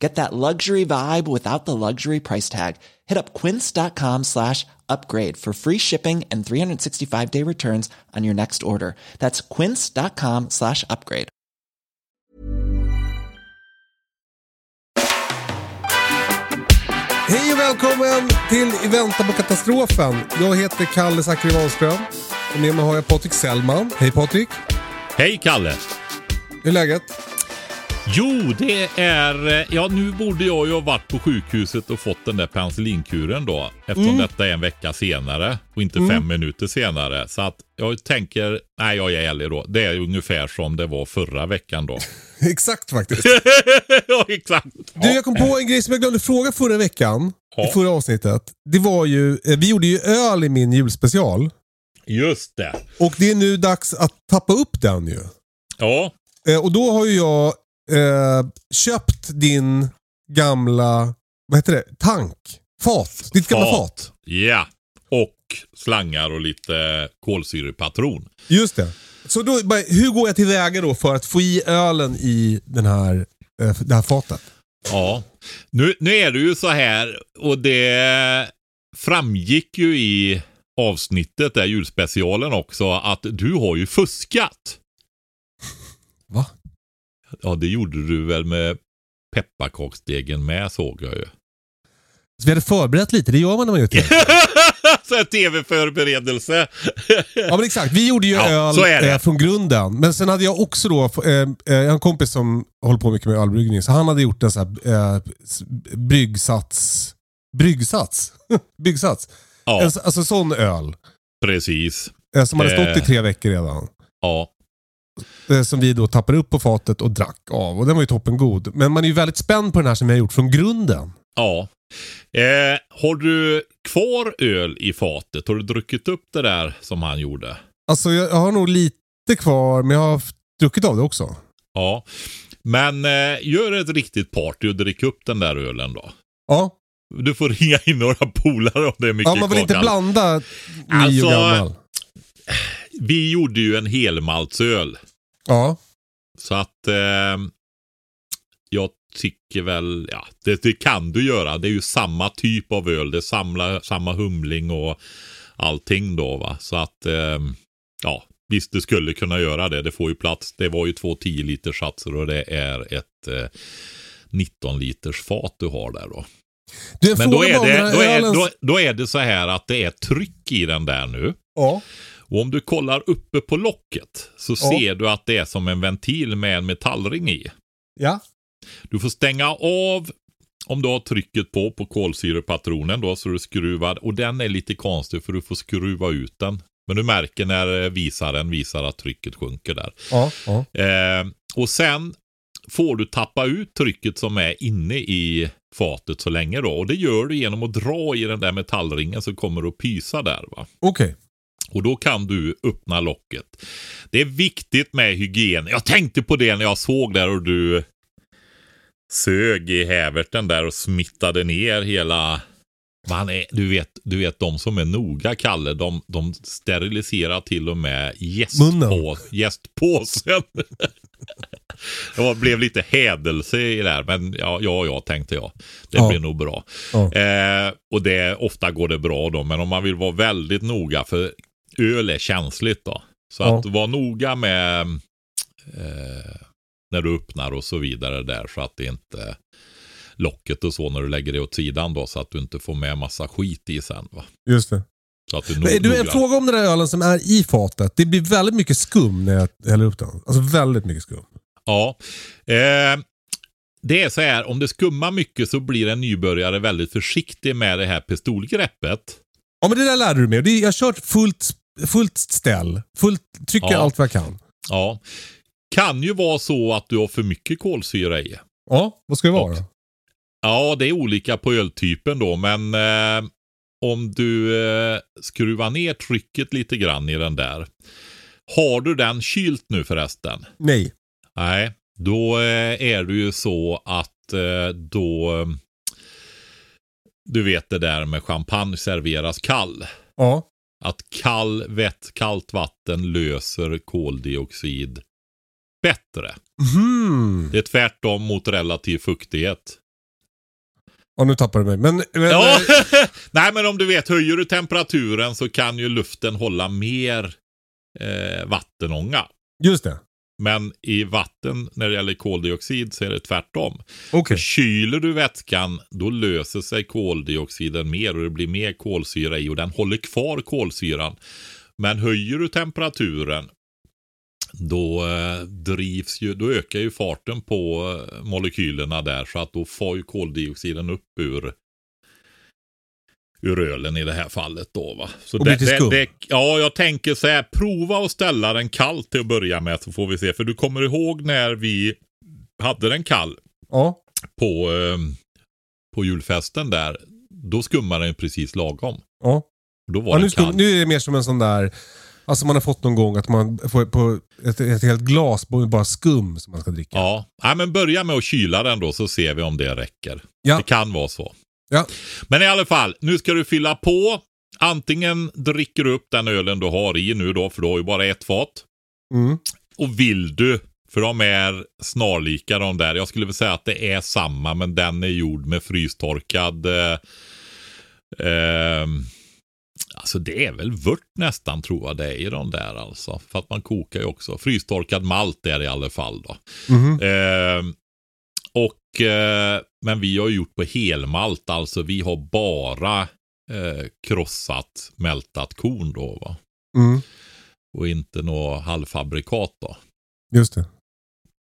Get that luxury vibe without the luxury price tag. Hit up quince.com slash upgrade for free shipping and 365 day returns on your next order. That's quince.com slash upgrade. Hej och välkommen till I väntan på katastrofen. Jag heter Kalle Zackari Wahlström. Och med mig har jag Patrik Sellman. Hej Patrik. Hej Kalle! Hur är läget? Jo, det är... Ja, nu borde jag ju ha varit på sjukhuset och fått den där penicillinkuren då. Eftersom detta är en vecka senare och inte fem minuter senare. Så att jag tänker, nej jag är ärlig då. Det är ungefär som det var förra veckan då. Exakt faktiskt. ja, exakt. Du, jag kom på en grej som jag glömde fråga förra veckan. Ja. I förra avsnittet. Det var ju, eh, vi gjorde ju öl i min julspecial. Just det. Och det är nu dags att tappa upp den ju. Ja, Eh, och då har ju jag eh, köpt din gamla, vad heter det, tank? Fat. Ditt gamla fat. Ja. Och slangar och lite kolsyrepatron. Just det. Så då, hur går jag tillväga då för att få i ölen i den här, eh, det här fatet? Ja, nu, nu är det ju så här och det framgick ju i avsnittet där julspecialen också att du har ju fuskat. Va? Ja, det gjorde du väl med pepparkaksdegen med såg jag ju. Så vi hade förberett lite, det gör man när man gör tv. så tv-förberedelse. Ja men exakt, vi gjorde ju Ja, öl eh, från grunden. Men sen hade jag också då, eh, eh, jag har en kompis som håller på mycket med ölbryggning, så han hade gjort en sån här eh, bryggsats. Bryggsats? Byggsats. Ja, En, alltså sån öl. precis. Eh, som hade Eh. stått i tre veckor redan. Ja, Eh, som vi då tappade upp på fatet och drack av. Och den var ju toppen god. Men man är ju väldigt spänd på den här som jag har gjort från grunden. ja. Eh, har du kvar öl i fatet? Har du druckit upp det där som han gjorde? Alltså jag, har nog lite kvar, men jag har druckit av det också. Ja, men eh, gör ett riktigt party och drick upp den där ölen då. Ja, Du får ringa in några polare om det är mycket ja man vill kvar, inte blanda ny Alltså, gammal. Vi gjorde ju en helmaltsöl. Ja. Så att eh, jag tycker väl, ja det, det kan du göra. Det är ju samma typ av öl. Det är samla, samma humling och allting då va. Så att eh, ja, visst du skulle kunna göra det. Det får ju plats. Det var ju två 10 liters satser och det är ett eh, 19 liters fat du har där då. Men då är, det, då, är, då, då är det så här att det är tryck i den där nu. Ja. Och om du kollar uppe på locket så Ja. ser du att det är som en ventil med en metallring i. Ja. Du får stänga av om du har trycket på, på kolsyrepatronen då, så du skruvar. Och den är lite konstig för du får skruva ut den. Men du märker när eh, visaren visar att trycket sjunker där. Ja. ja. Eh, och sen får du tappa ut trycket som är inne i fatet så länge då. Och det gör du genom att dra i den där metallringen så kommer du att pysa där va. Okej. Och då kan du öppna locket. Det är viktigt med hygien. Jag tänkte på det när jag såg där och du sög i häverten där och smittade ner hela... Man är, du, vet, du vet de som är noga, Kalle, de, de steriliserar till och med gästpå, gästpåsen. det var, blev lite hädelse i det här, men ja, ja, ja tänkte jag. Det Ja. blir nog bra. Ja. Eh, och det, ofta går det bra då, men om man vill vara väldigt noga, för öl är känsligt då. Så Ja. att vara noga med eh, när du öppnar och så vidare där så att det inte locket och så när du lägger det åt sidan då så att du inte får med massa skit i sen va. Just det. Så att du, Men Du, en fråga om den där ölen som är i fatet. Det blir väldigt mycket skum när jag häller upp den. Alltså väldigt mycket skum. Ja. Eh, det är så här, om det skummar mycket så blir en nybörjare väldigt försiktig med det här pistolgreppet. Ja men det där lärde du mig. Jag har kört fullt, fullt ställ. Fullt, trycker Ja. allt vad jag kan. Ja. Kan ju vara så att du har för mycket kolsyra i. Ja, vad ska det vara Och-? Ja, det är olika på öltypen då, men eh, om du eh, skruvar ner trycket lite grann i den där. Har du den kylt nu förresten? Nej. Nej, då eh, är det ju så att eh, då... eh, Du vet det där med champagne serveras kall. Ja. Att kall, vett, kallt vatten löser koldioxid bättre. Hmm. Det är tvärtom mot relativ fuktighet. Ja, nu tappar du mig. Men, men Ja. Nej, men om du vet, höjer du temperaturen så kan ju luften hålla mer eh, vattenånga. just det. Men i vatten, när det gäller koldioxid, så är det tvärtom. För kyler du vätskan, då löser sig koldioxiden mer och det blir mer kolsyra i och den håller kvar kolsyran. Men höjer du temperaturen, då eh, drivs ju, då ökar ju farten på eh, molekylerna där så att då får ju koldioxiden upp ur ur ölen i det här fallet då va. Så Och blir till skum. ja, jag tänker så här, prova att ställa den kall till att börja med så får vi se. För du kommer ihåg när vi hade den kall Ja. på, eh, på julfesten där. Då skummade den precis lagom. Ja. Då var ja nu, den ska, kall. nu är det mer som en sån där... Alltså man har fått någon gång att man får på ett, ett helt glas bara skum som man ska dricka. Ja, Nej, men börja med att kyla den då så ser vi om det räcker. Ja. Det kan vara så. Ja. Men i alla fall, nu ska du fylla på. Antingen dricker du upp den ölen du har i nu då, för du har ju bara ett fat. Mm. Och vill du, för de är snarlika de där. Jag skulle väl säga att det är samma, men den är gjord med frystorkad. Eh, eh, alltså det är väl vört nästan tror jag det är i de där alltså. För att man kokar ju också. Frystorkad malt är det i alla fall då. Och, eh, men vi har gjort på helmalt, alltså vi har bara eh, krossat mältat korn då va. Mm. Och inte något halvfabrikat då. Just det.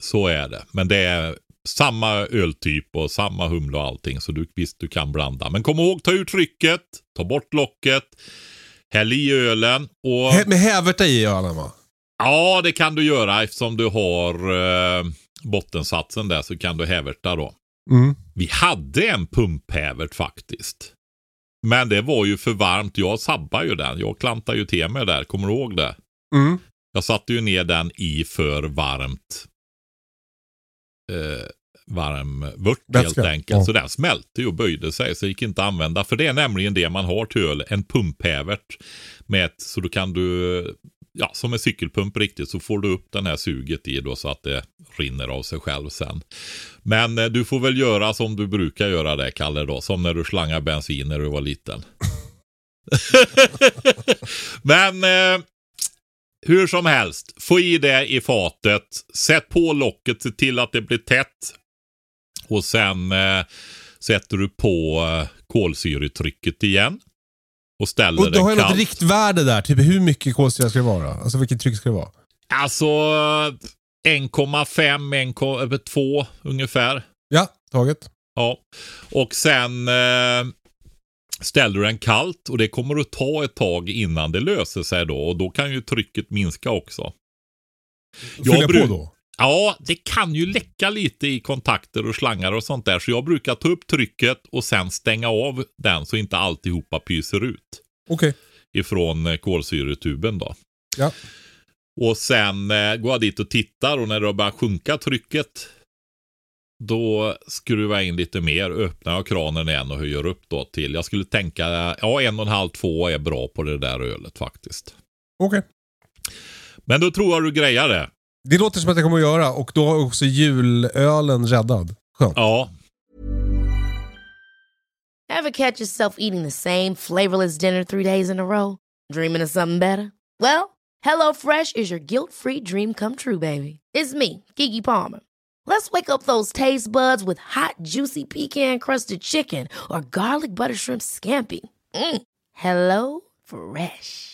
Så är det. Men det är samma öltyp och samma humle och allting. Så du, visst, du kan blanda. Men kom ihåg, ta ur trycket, ta bort locket, häll i ölen och... Med häverta i ölen va? Ja, det kan du göra eftersom du har eh, bottensatsen där så kan du häverta då. Mm. Vi hade en pumphävert faktiskt. Men det var ju för varmt. Jag sabbade ju den. Jag klantade ju till mig där. Kommer du ihåg det? Mm. Jag satte ju ner den i för varmt. Eh, varm vört helt enkelt. ja. Så den smälte ju och böjde sig. Så det gick inte att använda. För det är nämligen det man har till öl. En pumphävert. Med ett, så då kan du, ja som en cykelpump riktigt. Så får du upp den här suget i då så att det rinner av sig själv sen. Men eh, du får väl göra som du brukar göra det Kalle då. Som när du slangar bensin när du var liten. Men eh, hur som helst, få i det i fatet. Sätt på locket, se till att det blir tätt. Och sen eh, sätter du på eh, kolsyretrycket igen. Och ställer Och då har den jag något riktvärde där. Typ hur mycket kolsyra ska det vara? Alltså vilket tryck ska det vara? Alltså 1,5, 1,2 ungefär. Ja, taget. Ja. Och sen eh, ställer du den kallt och det kommer att ta ett tag innan det löser sig då. Och då kan ju trycket minska också. Fylla på då? Ja, det kan ju läcka lite i kontakter och slangar och sånt där. Så jag brukar ta upp trycket och sen stänga av den så inte alltihopa pyser ut Okej. ifrån eh, kolsyretuben då. Ja. Och sen eh, går jag dit och tittar och när det har börjat sjunka trycket då skruvar jag in lite mer, öppnar jag kranen igen och höjer upp då till, jag skulle tänka, ja en och en halv, två är bra på det där ölet faktiskt. Okej. Men då tror jag du grejar det. Det låter som att jag kommer att göra och då har också julölen räddad. Skönt. Ja, Ever catch yourself eating the same flavorless dinner three days in a row? Dreaming of something better? Well, HelloFresh is your guilt-free dream come true, baby. It's me, Kiki Palmer. Let's wake up those taste buds with hot, juicy pecan-crusted chicken or garlic butter shrimp scampi. Mm. Hello Fresh.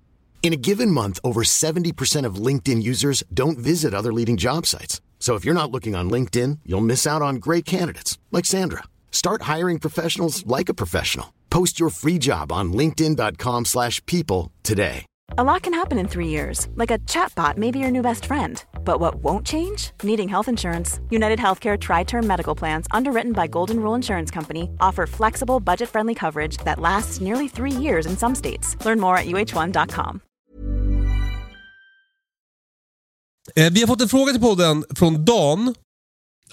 In a given month, over 70% of LinkedIn users don't visit other leading job sites. So if you're not looking on LinkedIn, you'll miss out on great candidates like Sandra. Start hiring professionals like a professional. Post your free job on linkedin.com/people today. A lot can happen in three years, like a chatbot may be your new best friend. But what won't change? Needing health insurance. United Healthcare Tri Term Medical Plans, underwritten by Golden Rule Insurance Company, offer flexible, budget friendly coverage that lasts nearly three years in some states. Learn more at uh1.com. Eh, vi har fått en fråga till podden från Dan.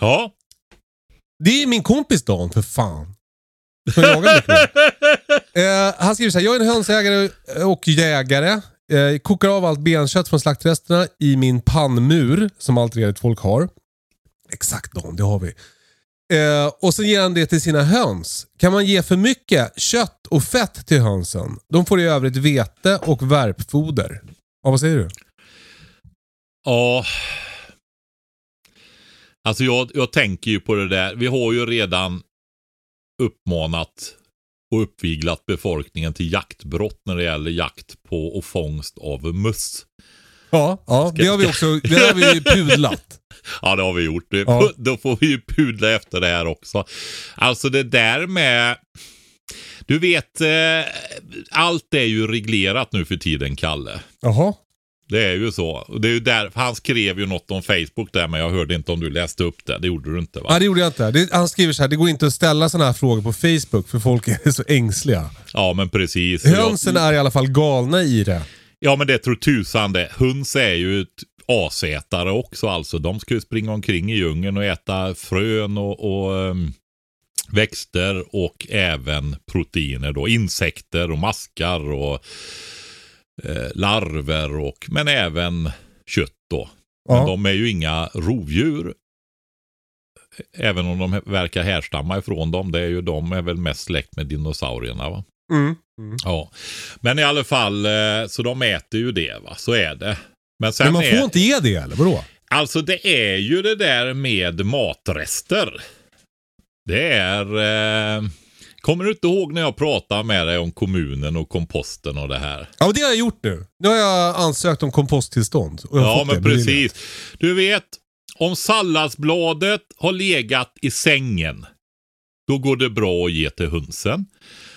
Ja. Det är min kompis Dan, för fan. Som jag jagar mycket eh, han skriver så här, jag är en hönsägare och jägare. Eh, kokar av allt benkött från slaktresterna i min pannmur, som allt redigt folk har. Exakt Dan, det har vi. Eh, och sen ger han det till sina höns. Kan man ge för mycket kött och fett till hönsen? De får i övrigt vete och värpfoder. Ja, vad säger du? Ja. Alltså jag, jag tänker ju på det där. Vi har ju redan uppmanat och uppviglat befolkningen till jaktbrott när det gäller jakt på och fångst av möss. Ja, ja det har vi också det har vi pudlat. Ja, det har vi gjort. Ja. Då får vi ju pudla efter det här också. Alltså det där med... Du vet, eh, allt är ju reglerat nu för tiden, Kalle. Jaha. Det är ju så. Det är ju där, han skrev ju något om Facebook där, men jag hörde inte om du läste upp det. Det gjorde du inte va? Nej, det gjorde jag inte. Det, han skriver så här, det går inte att ställa sådana här frågor på Facebook för folk är så ängsliga. Ja, men precis. Hönsen är i alla fall galna i det. Ja, men det tror tusan det. Höns är ju ett asätare också alltså. De ska ju springa omkring i djungeln och äta frön och, och ehm, växter och även proteiner då. Insekter och maskar och eh, larver och men även kött då. Men Ja. de är ju inga rovdjur. Även om de verkar härstamma ifrån dem. Det är ju de är väl mest släkt med dinosaurierna va? Mm. Ja, men i alla fall eh, så de äter ju det va, så är det. Men Men man får är, inte ge det eller vadå? alltså det är ju det där med matrester. Det är, eh, kommer du inte ihåg när jag pratade med dig om kommunen och komposten och det här? Ja, det har jag gjort nu. Nu har jag ansökt om komposttillstånd. Och jag Ja, men det precis. Du vet, om salladsbladet har legat i sängen, då går det bra att ge till hönsen.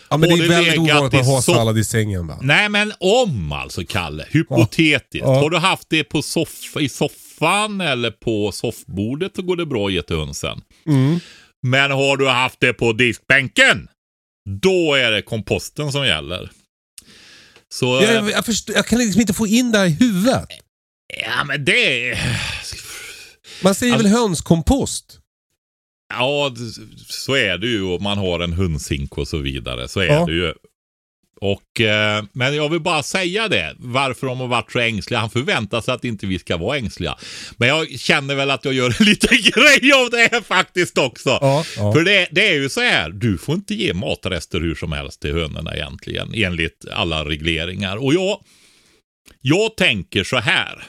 Ja, men det Har är det väldigt ovanligt att ha sallad i sängen va? Nej, men om alltså, Kalle. Hypotetiskt. Ja. Har du haft det på soff i soffan eller på soffbordet så går det bra att ge till hönsen. Mm. Men har du haft det på diskbänken, då är det komposten som gäller. Så, Jag, jag, förstår, jag kan liksom inte få in det här i huvudet. ja men det. Man säger Alltså- väl hönskompost? Ja, så är det ju. Och man har en hundsink och så vidare. Så är Ja. det ju. Och, eh, men jag vill bara säga det. Varför de har varit så ängsliga. Han förväntar sig att inte vi ska vara ängsliga. Men jag känner väl att jag gör en liten grej av det här faktiskt också. Ja, ja. För det, det är ju så här. Du får inte ge matrester hur som helst till hönorna egentligen. Enligt alla regleringar. Och jag, jag tänker så här.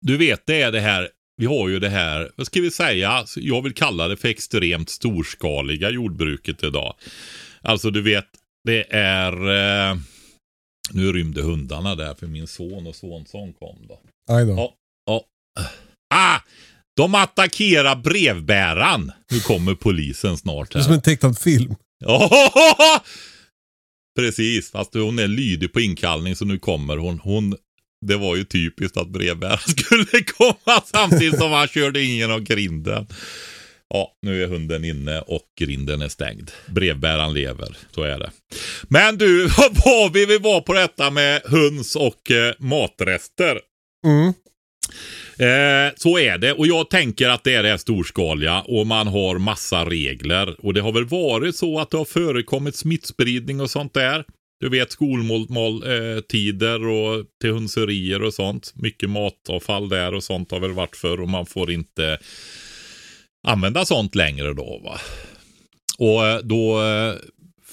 Du vet, det är det här. Vi har ju det här, vad ska vi säga, jag vill kalla det för extremt storskaliga jordbruket idag. Alltså du vet, det är, eh, nu rymde hundarna där för min son och sonson kom då. Aj då. Ja, ja. Ah! De attackerar brevbäraren. Nu kommer polisen snart Det är som här. en tecknad film. Ja, Precis, fast hon är lydig på inkallning så nu kommer hon. hon det var ju typiskt att brevbäraren skulle komma samtidigt som han körde in genom grinden. Ja, nu är hunden inne och grinden är stängd. Brevbäraren lever, så är det. Men du, vad var vi? Vi var på detta med höns och eh, matrester. Mm. Eh, så är det och jag tänker att det är det här storskaliga och man har massa regler och det har väl varit så att det har förekommit smittspridning och sånt där. du vet skolmåltider och till hönserier och sånt. Mycket matavfall där och sånt har väl varit för och man får inte använda sånt längre då. Va? Och eh, då eh,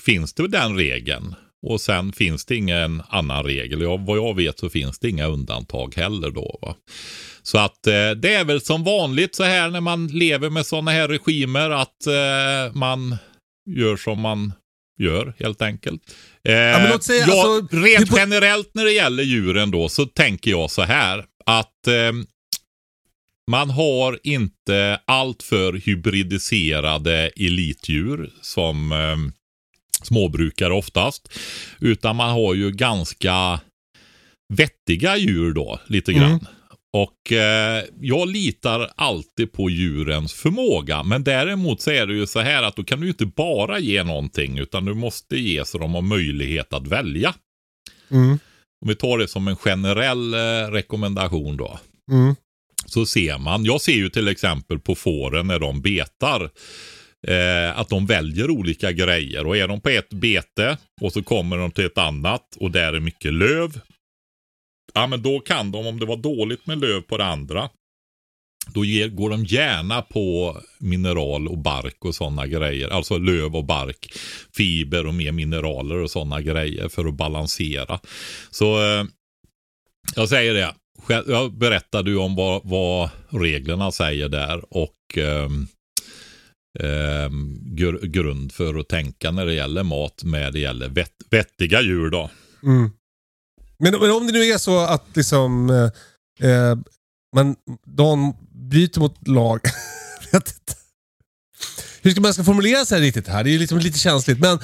finns det den regeln. Och sen finns det ingen annan regel. Ja, vad jag vet så finns det inga undantag heller då. Va? Så att eh, det är väl som vanligt så här när man lever med sådana här regimer att eh, man gör som man gör helt enkelt. Eh, låt säga, ja, alltså, rent generellt när det gäller djuren då så tänker jag så här att eh, man har inte alltför hybridiserade elitdjur som eh, småbrukare oftast. Utan man har ju ganska vettiga djur då, lite grann. Mm. Och eh, jag litar alltid på djurens förmåga. Men däremot så är det ju så här att då kan du inte bara ge någonting utan du måste ge så de har möjlighet att välja. Mm. Om vi tar det som en generell eh, rekommendation då. Mm. Så ser man, jag ser ju till exempel på fåren när de betar. Eh, att de väljer olika grejer och är de på ett bete och så kommer de till ett annat och där är mycket löv. Ja men då kan de, om det var dåligt med löv på det andra. Då ger, går de gärna på mineral och bark och sådana grejer. Alltså löv och bark, fiber och mer mineraler och sådana grejer för att balansera. Så eh, jag säger det. Jag berättade ju om vad, vad reglerna säger där och ehm, ehm, gr- grund för att tänka när det gäller mat med det gäller vett, vettiga djur då. Mm. Men, men om det nu är så att liksom eh, eh, man, de bryter mot lag. Vet inte. Hur ska man ska formulera sig riktigt här? Det är ju liksom lite känsligt. Men,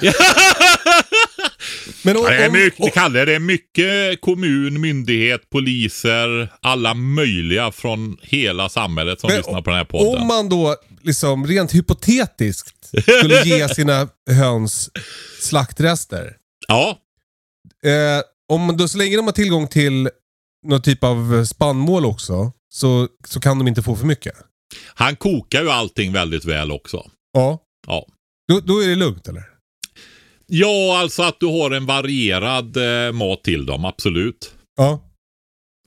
men om, Det är mycket, om- Kalle, det är mycket kommun, myndighet, poliser, alla möjliga från hela samhället som lyssnar på den här podden. Om man då liksom rent hypotetiskt skulle ge sina höns slaktrester. Ja, Eh, om då, så länge de har tillgång till någon typ av spannmål också, så, så kan de inte få för mycket. han kokar ju allting väldigt väl också. Ja. Ja. Då, då är det lugnt eller? Ja, alltså att du har en varierad eh, mat till dem, absolut. Ja.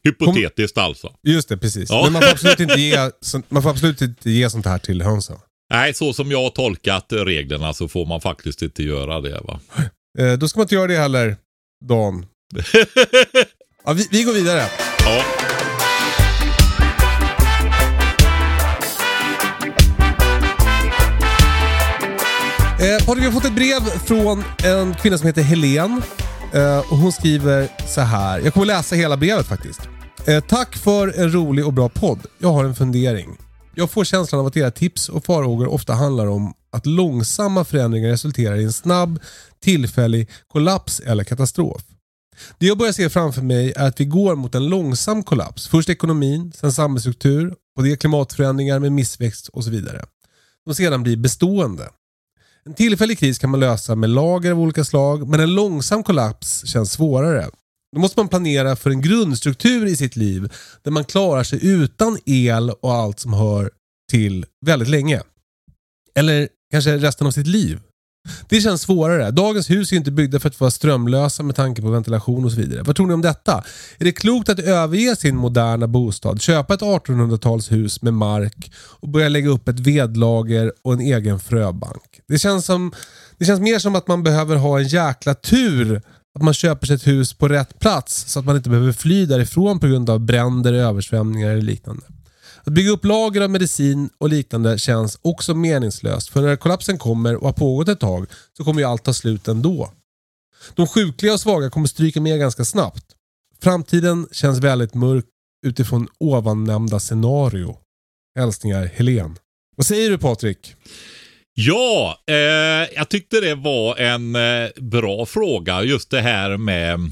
Hypotetiskt alltså. Just det, precis. Ja. Men man får, absolut inte ge, så- man får absolut inte ge sånt här till hönsen. Nej, så som jag har tolkat reglerna så får man faktiskt inte göra det va. Eh, då ska man inte göra det heller, Dan. Ja, vi, vi går vidare. ja. Eh, Patrik, vi har fått ett brev från en kvinna som heter Helen. Eh, och hon skriver så här. Jag kommer läsa hela brevet faktiskt. Eh, tack för en rolig och bra podd. Jag har en fundering. Jag får känslan av att era tips och farhågor ofta handlar om att långsamma förändringar resulterar i en snabb, tillfällig kollaps eller katastrof. Det jag börjar se framför mig är att vi går mot en långsam kollaps. Först ekonomin, sen samhällsstruktur, och det är klimatförändringar med missväxt och så vidare. Som sedan blir bestående. En tillfällig kris kan man lösa med lager av olika slag, men en långsam kollaps känns svårare. Då måste man planera för en grundstruktur i sitt liv där man klarar sig utan el och allt som hör till väldigt länge. Eller kanske resten av sitt liv. Det känns svårare. Dagens hus är ju inte byggda för att vara strömlösa med tanke på ventilation och så vidare. Vad tror ni om detta? Är det klokt att överge sin moderna bostad, köpa ett 1800-talshus med mark och börja lägga upp ett vedlager och en egen fröbank? Det känns, som, det känns mer som att man behöver ha en jäkla tur att man köper sig ett hus på rätt plats så att man inte behöver fly därifrån på grund av bränder, översvämningar eller liknande. Att bygga upp lager av medicin och liknande känns också meningslöst för när kollapsen kommer och har pågått ett tag så kommer ju allt ta slut ändå. De sjukliga och svaga kommer stryka med ganska snabbt. Framtiden känns väldigt mörk utifrån ovannämnda scenario. Hälsningar Helen. Vad säger du Patrik? Ja, eh, jag tyckte det var en eh, bra fråga. Just det här med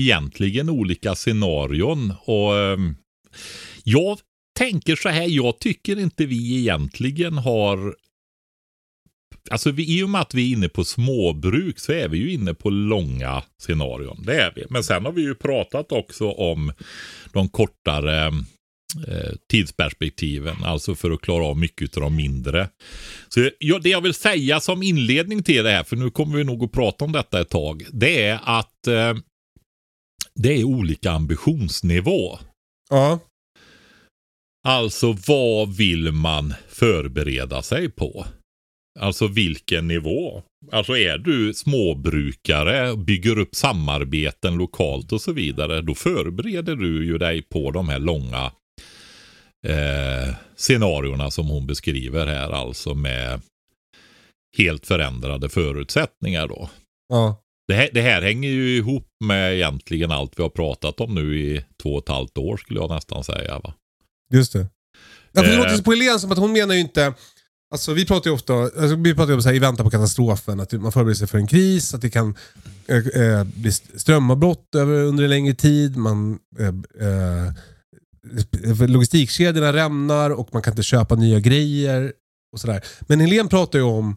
egentligen olika scenarion. Och eh, Jag tänker så här, jag tycker inte vi egentligen har Alltså vi, i och med att vi är inne på småbruk så är vi ju inne på långa scenarion. Det är vi. Men sen har vi ju pratat också om de kortare eh, tidsperspektiven, alltså för att klara av mycket av de mindre. Så ja, det jag vill säga som inledning till det här, för nu kommer vi nog att prata om detta ett tag, det är att eh, det är olika ambitionsnivå. Ja. Alltså vad vill man förbereda sig på? Alltså vilken nivå? Alltså är du småbrukare, bygger upp samarbeten lokalt och så vidare, då förbereder du ju dig på de här långa eh, scenarierna som hon beskriver här, alltså med helt förändrade förutsättningar då. Ja. Det här, det här hänger ju ihop med egentligen allt vi har pratat om nu i två och ett halvt år skulle jag nästan säga. Va? Just det. Ja, för det Eh. låter på Helene som att hon menar ju inte... Alltså vi pratar ju ofta alltså, vi pratar ju om så här, i väntan på katastrofen, att man förbereder sig för en kris, att det kan eh, eh, bli strömavbrott över, under en längre tid, man, eh, eh, logistikkedjorna rämnar och man kan inte köpa nya grejer. och sådär. Men Helene pratar ju om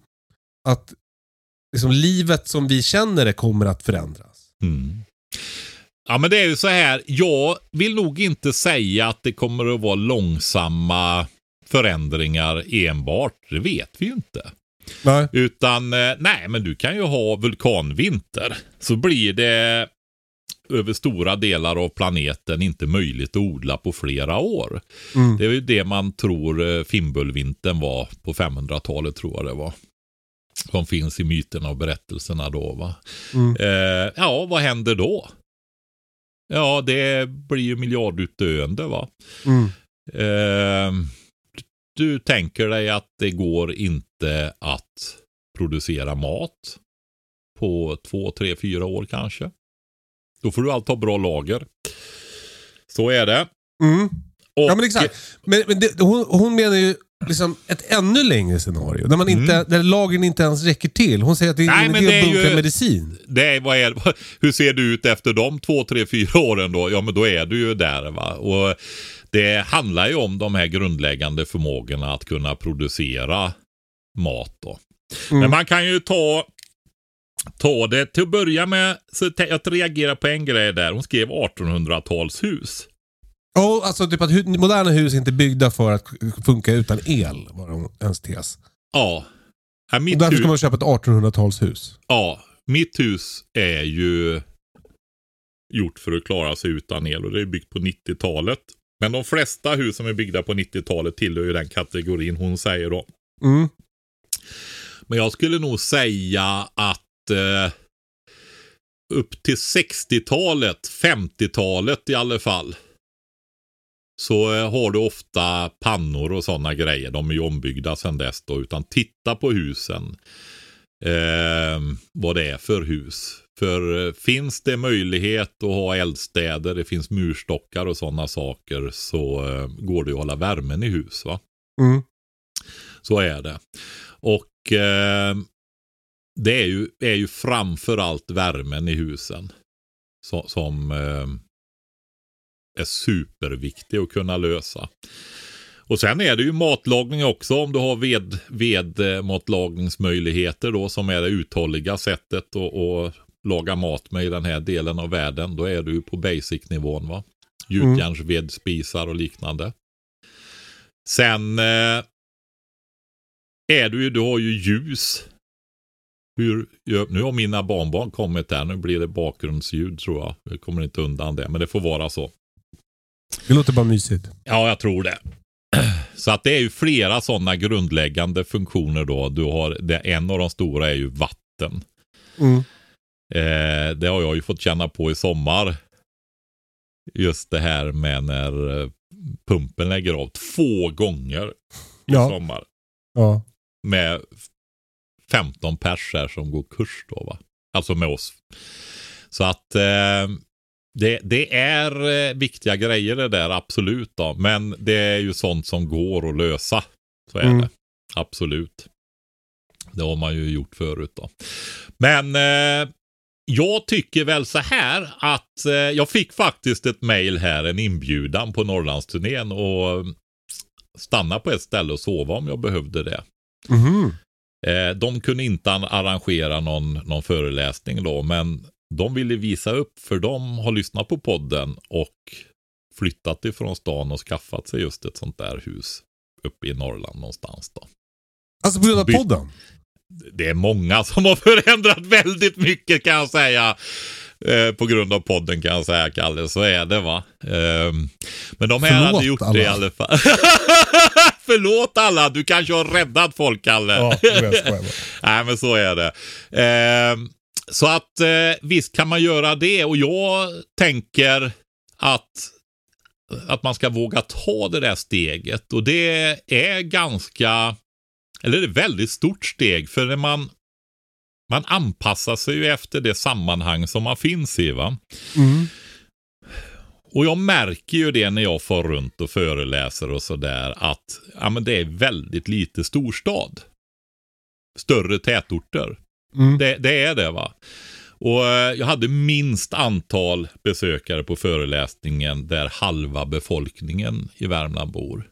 att liksom, livet som vi känner det kommer att förändras. Mm. Ja men det är ju så här, jag vill nog inte säga att det kommer att vara långsamma förändringar enbart. Det vet vi ju inte. Nej. Utan, eh, nej men du kan ju ha vulkanvinter. Så blir det över stora delar av planeten inte möjligt att odla på flera år. Mm. Det är ju det man tror eh, Fimbulvintern var på 500-talet tror jag det var. Som finns i myterna och berättelserna då va. Mm. Eh, ja, vad händer då? Ja, det blir ju miljardutdöende va. Mm. Eh, du tänker dig att det går inte att producera mat på två, tre, fyra år kanske. Då får du allt ha bra lager. Så är det. Mm. Och, Ja men exakt. Men, men det, hon, hon menar ju liksom ett ännu längre scenario. Där, man inte, där lagren inte ens räcker till. Hon säger att det är Mm. Nej, ingen idé att bunkra ju- medicin. Det är, vad är, hur ser du ut efter de två, tre, fyra åren då? Ja, men då är du ju där. va. Och Det handlar ju om de här grundläggande förmågorna att kunna producera mat. då. Mm. Men man kan ju ta, ta det till att börja med. Så jag reagerar på en grej där. Hon skrev 1800-talshus. Ja, alltså typ att hu- moderna hus är inte byggda för att funka utan el, var hon- hennes tes. Ja. Ja, Och mitt, därför hus, ska man köpa ett 1800-talshus. ja, mitt hus är ju gjort för att klara sig utan el och det är byggt på 90-talet. Men de flesta hus som är byggda på 90-talet tillhör ju den kategorin hon säger då. Mm. Men jag skulle nog säga att eh, upp till 60-talet, 50-talet i alla fall. Så eh, har du ofta pannor och sådana grejer. De är ju ombyggda sedan dess då. Utan titta på husen. Eh, vad det är för hus. För eh, finns det möjlighet att ha eldstäder, det finns murstockar och sådana saker. Så eh, går det att hålla värmen i hus va. Mm. Så är det. Och eh, det är ju, är ju framför allt värmen i husen som, som eh, är superviktig att kunna lösa. Och sen är det ju matlagning också om du har ved, vedmatlagningsmöjligheter då som är det uthålliga sättet att, att laga mat med i den här delen av världen. Då är du på basic-nivån va. Gjutjärnsvedspisar och liknande. Sen eh, är du ju, du har ju ljus. Hur, nu har mina barnbarn kommit där, nu blir det bakgrundsljud tror jag. Jag kommer inte undan det, men det får vara så. Det låter bara mysigt. Ja, jag tror det. Så att det är ju flera sådana grundläggande funktioner då. Du har, det, en av de stora är ju vatten. Mm. Eh, det har jag ju fått känna på i sommar. Just det här med när eh, pumpen lägger av två gånger i Ja. sommar. Ja. med 15 pers här som går kurs då va. Alltså med oss. Så att eh, det, det är eh, viktiga grejer det där, absolut då. Men det är ju sånt som går att lösa. Så är Mm. det. Absolut. Det har man ju gjort förut då. Men eh, jag tycker väl så här att eh, jag fick faktiskt ett mail här, en inbjudan på Norrlandsturnén och stanna på ett ställe och sova om jag behövde det. Mhm. Eh, de kunde inte an- arrangera någon, någon föreläsning då, men de ville visa upp för de har lyssnat på podden och flyttat ifrån stan och skaffat sig just ett sånt där hus uppe i Norrland någonstans då. Alltså på grund av podden? Det är många som har förändrat väldigt mycket kan jag säga. Eh, på grund av podden kan jag säga Kalle, så är det va. Ehm, men de här Förlåt, hade gjort alla. det i alla fall. Förlåt alla, du kanske har räddat folk Kalle. Ja, skojar bara. Nej, men så är det. Ehm, så att eh, visst kan man göra det och jag tänker att att man ska våga ta det där steget och det är ganska, eller det är ett väldigt stort steg för när man man anpassar sig ju efter det sammanhang som man finns i. va. Mm. Och jag märker ju det när jag får runt och föreläser och sådär att ja, men det är väldigt lite storstad. Större tätorter. Mm. Det, det är det va. Och eh, jag hade minst antal besökare på föreläsningen där halva befolkningen i Värmland bor.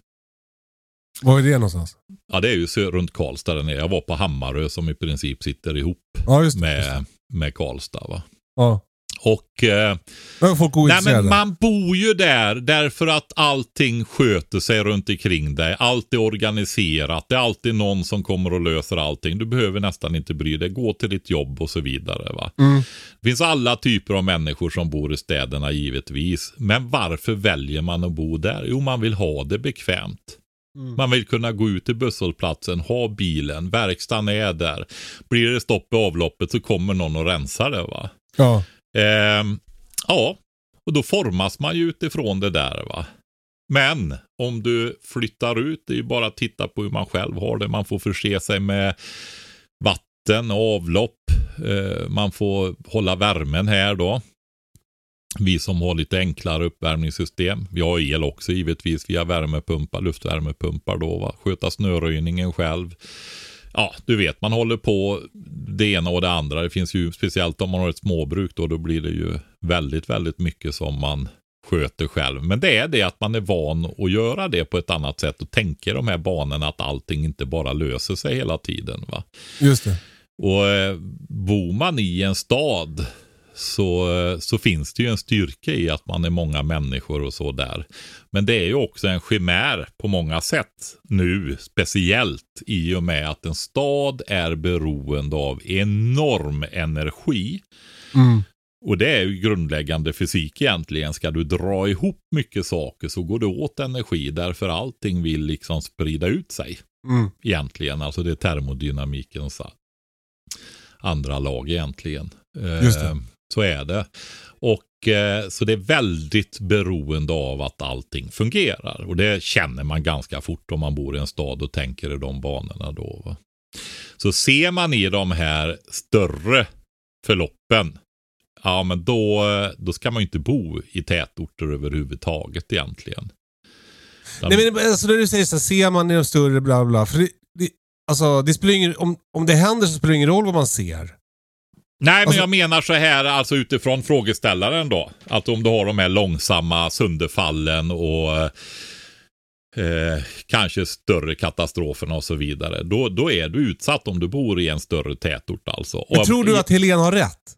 Var är det någonstans? Ja, det är ju runt Karlstad där nere. Jag var på Hammarö som i princip sitter ihop Ja, just det. just med, med Karlstad. Va? Ja. Och eh, Nej, men man bor ju där därför att allting sköter sig runt omkring dig. Allt är organiserat. Det är alltid någon som kommer och löser allting. Du behöver nästan inte bry dig. Gå till ditt jobb och så vidare. Va? Mm. Det finns alla typer av människor som bor i städerna givetvis. Men varför väljer man att bo där? Jo, man vill ha det bekvämt. Man vill kunna gå ut till busshållplatsen, ha bilen, verkstaden är där. Blir det stopp i avloppet så kommer någon och rensar det. va. Ja. Ehm, ja, och då formas man ju utifrån det där va. Men om du flyttar ut, det är ju bara att titta på hur man själv har det. Man får förse sig med vatten, och avlopp. Eh, man får hålla värmen här då. Vi som har lite enklare uppvärmningssystem. Vi har el också givetvis via värmepumpar, luftvärmepumpar då. Va? Sköta snöröjningen själv. Ja, du vet, man håller på det ena och det andra. Det finns ju, speciellt om man har ett småbruk då, då blir det ju väldigt, väldigt mycket som man sköter själv. Men det är det att man är van att göra det på ett annat sätt och tänker de här banorna att allting inte bara löser sig hela tiden. Va? Just det. Och eh, bor man i en stad så, så finns det ju en styrka i att man är många människor och så där. Men det är ju också en chimär på många sätt nu, speciellt i och med att en stad är beroende av enorm energi. Mm. Och det är ju grundläggande fysik egentligen. Ska du dra ihop mycket saker så går det åt energi därför allting vill liksom sprida ut sig Mm. egentligen. Alltså det är termodynamikens andra lag egentligen. Just det. Så är det. Och eh, Så det är väldigt beroende av att allting fungerar. Och det känner man ganska fort om man bor i en stad och tänker i de banorna då. Va? Så ser man i de här större förloppen, ja men då, eh, då ska man ju inte bo i tätorter överhuvudtaget egentligen. Nej men alltså när du säger så här, ser man i de större bla bla. För det, det, alltså, det spelar ingen, om, om det händer så spelar det ingen roll vad man ser. Nej, men Alltså- jag menar så här, alltså utifrån frågeställaren då. Att om du har de här långsamma sönderfallen och eh, kanske större katastroferna och så vidare. Då, då är du utsatt om du bor i en större tätort alltså. Men Och- tror du att Helene har rätt?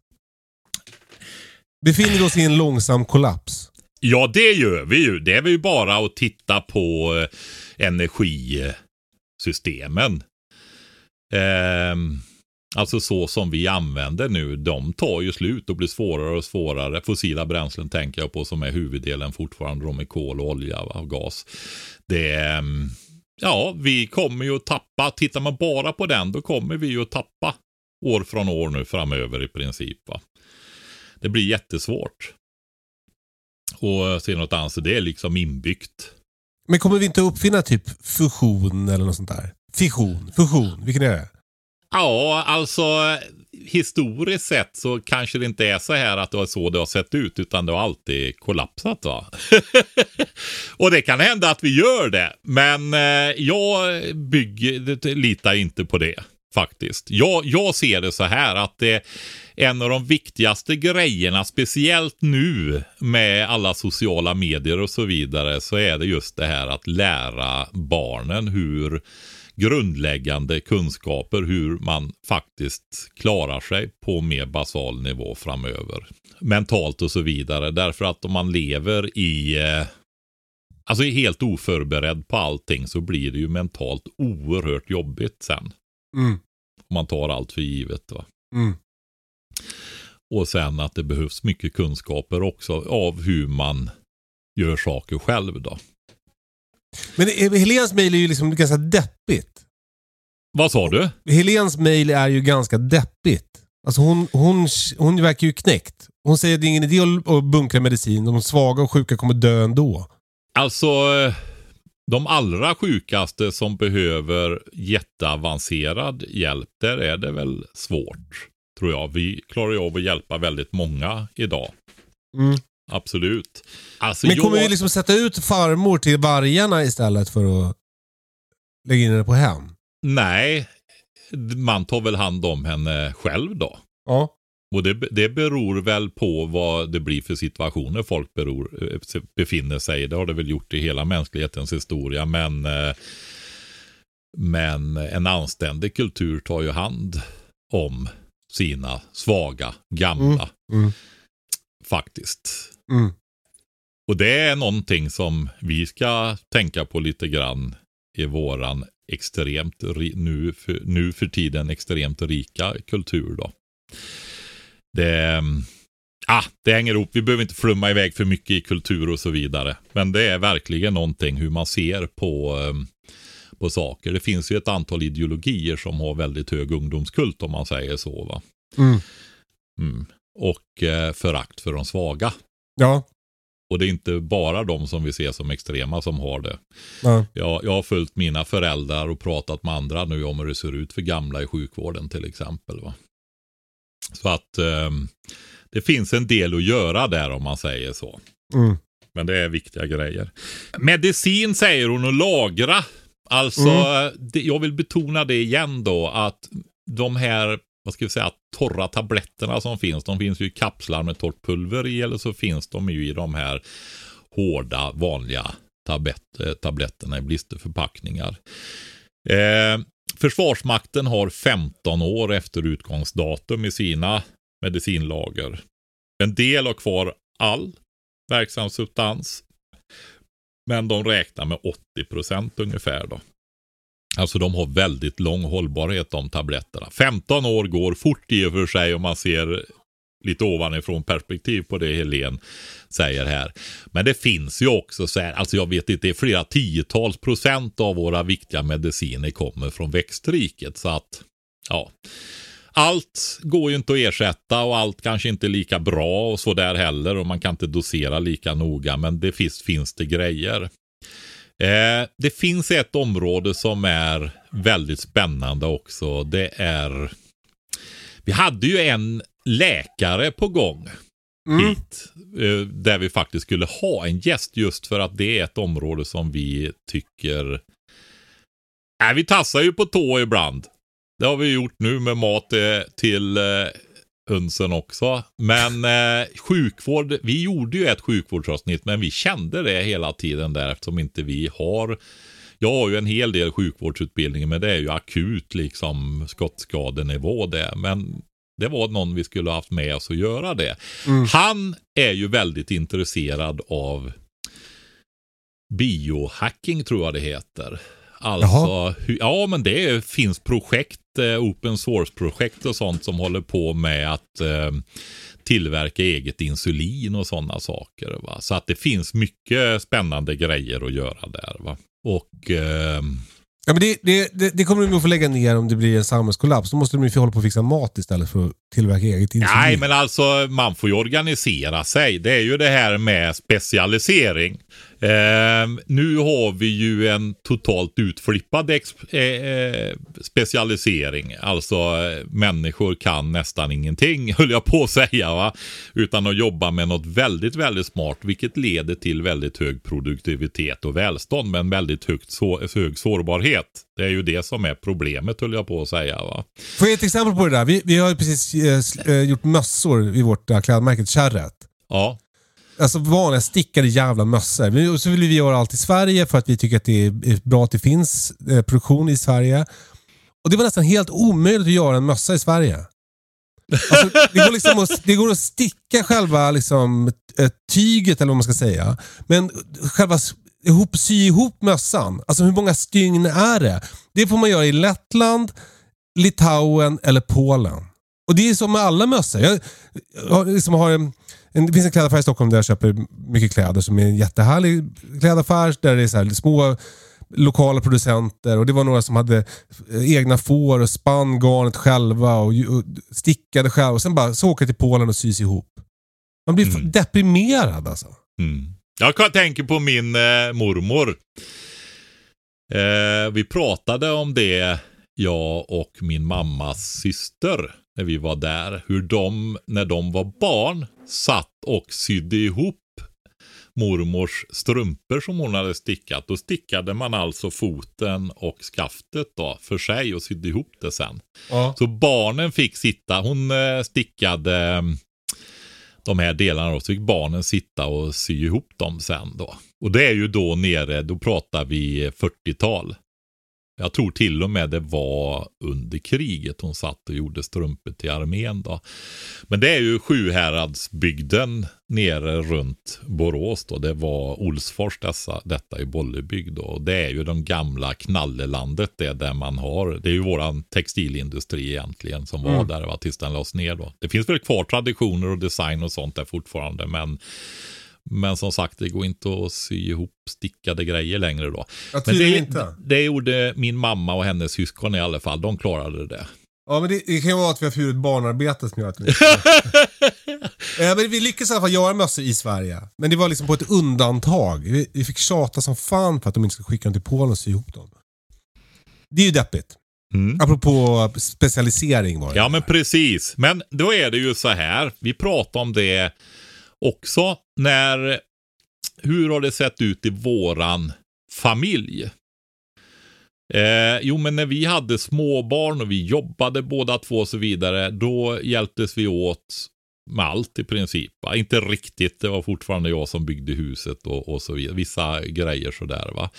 Befinner vi oss i en långsam kollaps? Ja, det gör vi ju. Det är ju bara att titta på eh, energisystemen. Ehm, alltså så som vi använder nu, de tar ju slut och blir svårare och svårare. Fossila bränslen tänker jag på som är huvuddelen fortfarande. De är kol och olja och gas. Det ehm, ja, vi kommer ju att tappa. Tittar man bara på den, då kommer vi ju att tappa år från år nu framöver i princip. Va? Det blir jättesvårt. Och se något annat, så det är liksom inbyggt. Men kommer vi inte uppfinna typ fusion eller något sånt där? Fission, fusion, vilken är det? Ja, alltså historiskt sett så kanske det inte är så här att det var så det har sett ut, utan det har alltid kollapsat. va. och det kan hända att vi gör det, men eh, jag bygger, litar inte på det faktiskt. Jag, jag ser det så här att det en av de viktigaste grejerna, speciellt nu med alla sociala medier och så vidare, så är det just det här att lära barnen hur grundläggande kunskaper hur man faktiskt klarar sig på mer basal nivå framöver. Mentalt och så vidare. Därför att om man lever i eh, Alltså är helt oförberedd på allting så blir det ju mentalt oerhört jobbigt sen. Mm. Om man tar allt för givet. Va? Mm. Och sen att det behövs mycket kunskaper också av hur man gör saker själv då. Men Helens mail är ju liksom ganska deppigt. Vad sa du? Helens mail är ju ganska deppigt. Alltså hon, hon, hon verkar ju knäckt. Hon säger att det är ingen idé att- att bunkra medicin. De svaga och sjuka kommer dö ändå. Alltså, eh, de allra sjukaste som behöver jätteavancerad hjälp, där är det väl svårt. Tror jag. Vi klarar ju av att hjälpa väldigt många idag. Mm. Absolut. Alltså, Men kommer jag- vi liksom sätta ut farmor till vargarna istället för att lägga in henne på hem? Nej, man tar väl hand om henne själv då. Ja. Och det, det beror väl på vad det blir för situationer folk beror, befinner sig i. Det har det väl gjort i hela mänsklighetens historia. Men, eh, men en anständig kultur tar ju hand om sina svaga, gamla. Mm. Faktiskt. Mm. Och det är någonting som vi ska tänka på lite grann i våran extremt, nu för, nu för tiden extremt rika kultur då. Det, ah, det hänger ihop. Vi behöver inte flumma iväg för mycket i kultur och så vidare. Men det är verkligen någonting hur man ser på, eh, på saker. Det finns ju ett antal ideologier som har väldigt hög ungdomskult om man säger så. Va? Mm. Mm. Och eh, förakt för de svaga. Ja. Och det är inte bara de som vi ser som extrema som har det. ja. Jag, jag har följt mina föräldrar och pratat med andra nu om hur det ser ut för gamla i sjukvården till exempel. Va? Så att ehm, det finns en del att göra där om man säger så. Mm. Men det är viktiga grejer. Medicin säger hon att lagra. Alltså, det, jag vill betona det igen då att de här, vad ska vi säga, torra tabletterna som finns, de finns ju i kapslar med torrt pulver i eller så finns de ju i de här hårda, vanliga tablett, eh, tabletterna i blisterförpackningar. Eh, Försvarsmakten har 15 år efter utgångsdatum i sina medicinlager. En del har kvar all verksam substans. Men de räknar med 80 procent ungefär då. Alltså de har väldigt lång hållbarhet de tabletterna. 15 år går fort i och för sig om man ser lite ovanifrån perspektiv på det Helen säger här. Men det finns ju också så här, alltså jag vet inte, det är flera tiotals procent av våra viktiga mediciner kommer från växtriket. Så att, ja. Allt går ju inte att ersätta och allt kanske inte är lika bra och så där heller och man kan inte dosera lika noga men det finns, finns det grejer. Eh, det finns ett område som är väldigt spännande också. Det är Vi hade ju en läkare på gång Mm. hit. eh, Där vi faktiskt skulle ha en gäst just för att det är ett område som vi tycker... Nej, vi tassar ju på tå ibland. Det har vi gjort nu med mat eh, till hönsen också. Men eh, sjukvård, vi gjorde ju ett sjukvårdsavsnitt men vi kände det hela tiden där eftersom inte vi har jag har ju en hel del sjukvårdsutbildning men det är ju akut liksom skottskadenivå det. Men det var någon vi skulle ha haft med oss att göra det. Han är ju väldigt intresserad av biohacking tror jag det heter. Alltså, Jaha. hu- ja men det finns projekt, eh, open source-projekt och sånt som håller på med att eh, tillverka eget insulin och sådana saker. Va? Så att det finns mycket spännande grejer att göra där. Va? Och ehm, Ja, men det, det, det, det kommer de att få lägga ner om det blir en samhällskollaps. Då måste de ju få hålla på och fixa mat istället för att tillverka eget insulin. Nej, men alltså man får ju organisera sig. Det är ju det här med specialisering. Eh, nu har vi ju en totalt utflippad eh, eh, specialisering. Alltså eh, människor kan nästan ingenting, höll jag på att säga. Va? Utan att jobba med något väldigt, väldigt smart, vilket leder till väldigt hög produktivitet och välstånd, men väldigt högt så- hög sårbarhet. Det är ju det som är problemet, höll jag på att säga. Va? Får jag ett exempel på det där? Vi, vi har precis eh, eh, gjort mössor i vårt klädmärke Kärret. Ja, Alltså vanliga stickade jävla mössor. Och så vill vi göra allt i Sverige för att vi tycker att det är bra att det finns eh, produktion i Sverige. Och det var nästan helt omöjligt att göra en mössa i Sverige. Alltså, det, går liksom att, det går att sticka själva liksom, eh, tyget, eller vad man ska säga. Men eh, själva ihop, sy ihop mössan, alltså hur många stygn är det? Det får man göra i Lettland, Litauen eller Polen. Och det är som med alla mössor. Jag, jag liksom har en, en, det finns en klädaffär i Stockholm där jag köper mycket kläder som är en jättehärlig klädaffär. Där det är så här små lokala producenter och det var några som hade eh, egna får och spann garnet själva och, stickade själva. Och sen bara så åker till Polen och sys ihop. Man blir Mm. deprimerad alltså. Mm. Jag kan tänka på min eh, mormor. Eh, vi pratade om det, jag och min mammas syster, när vi var där. Hur de, när de var barn, satt och sydde ihop mormors strumpor som hon hade stickat. Då stickade man alltså foten och skaftet då för sig och sydde ihop det sen. Ja. Så barnen fick sitta, hon eh, stickade eh, de här delarna då, så fick barnen sitta och sy ihop dem sen då. Och det är ju då nere, då pratar vi 40-tal. Jag tror till och med det var under kriget hon satt och gjorde strumpor till armén då. Men det är ju Sjuhäradsbygden nere runt Borås då. Det var Olsfors dessa, detta i Bollebygd då. Och det är ju de gamla knallelandet det där man har. Det är ju våran textilindustri egentligen som var där va, tills den lades ner då. Det finns väl kvar traditioner och design och sånt där fortfarande men men som sagt, det går inte att sy ihop stickade grejer längre då. Jag Men det, inte. det gjorde min mamma och hennes syskon i alla fall. De klarade det. Ja, men det, det kan ju vara att vi har förbjudit barnarbete som gör att vi Eh, men Vi lyckades i alla fall göra mössor i Sverige. Men det var liksom på ett undantag. Vi, vi fick tjata som fan för att de inte skulle skicka dem till Polen och sy ihop dem. Det är ju deppigt. Mm. Apropå specialisering var det. Ja, men precis. Men då är det ju så här. Vi pratade om det också när... Hur har det sett ut i våran familj? Eh, jo, men när vi hade småbarn och vi jobbade båda två och så vidare, då hjälptes vi åt med allt i princip. va. Inte riktigt, det var fortfarande jag som byggde huset och, och så vidare. Vissa grejer sådär va.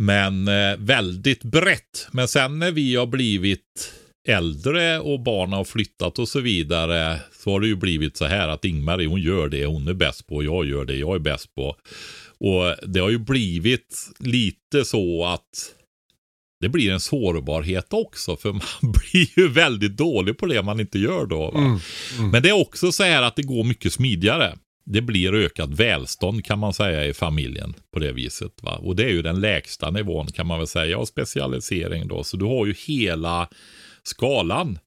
Men eh, väldigt brett. Men sen när vi har blivit äldre och barnen har flyttat och så vidare så har det ju blivit så här att Ingmar hon gör det hon är bäst på och jag gör det jag är bäst på. Och det har ju blivit lite så att det blir en sårbarhet också för man blir ju väldigt dålig på det man inte gör då. Va? Mm, Men det är också så här att det går mycket smidigare. Det blir ökat välstånd kan man säga i familjen på det viset. Va? Och det är ju den lägsta nivån kan man väl säga av specialisering då. Så du har ju hela skalan.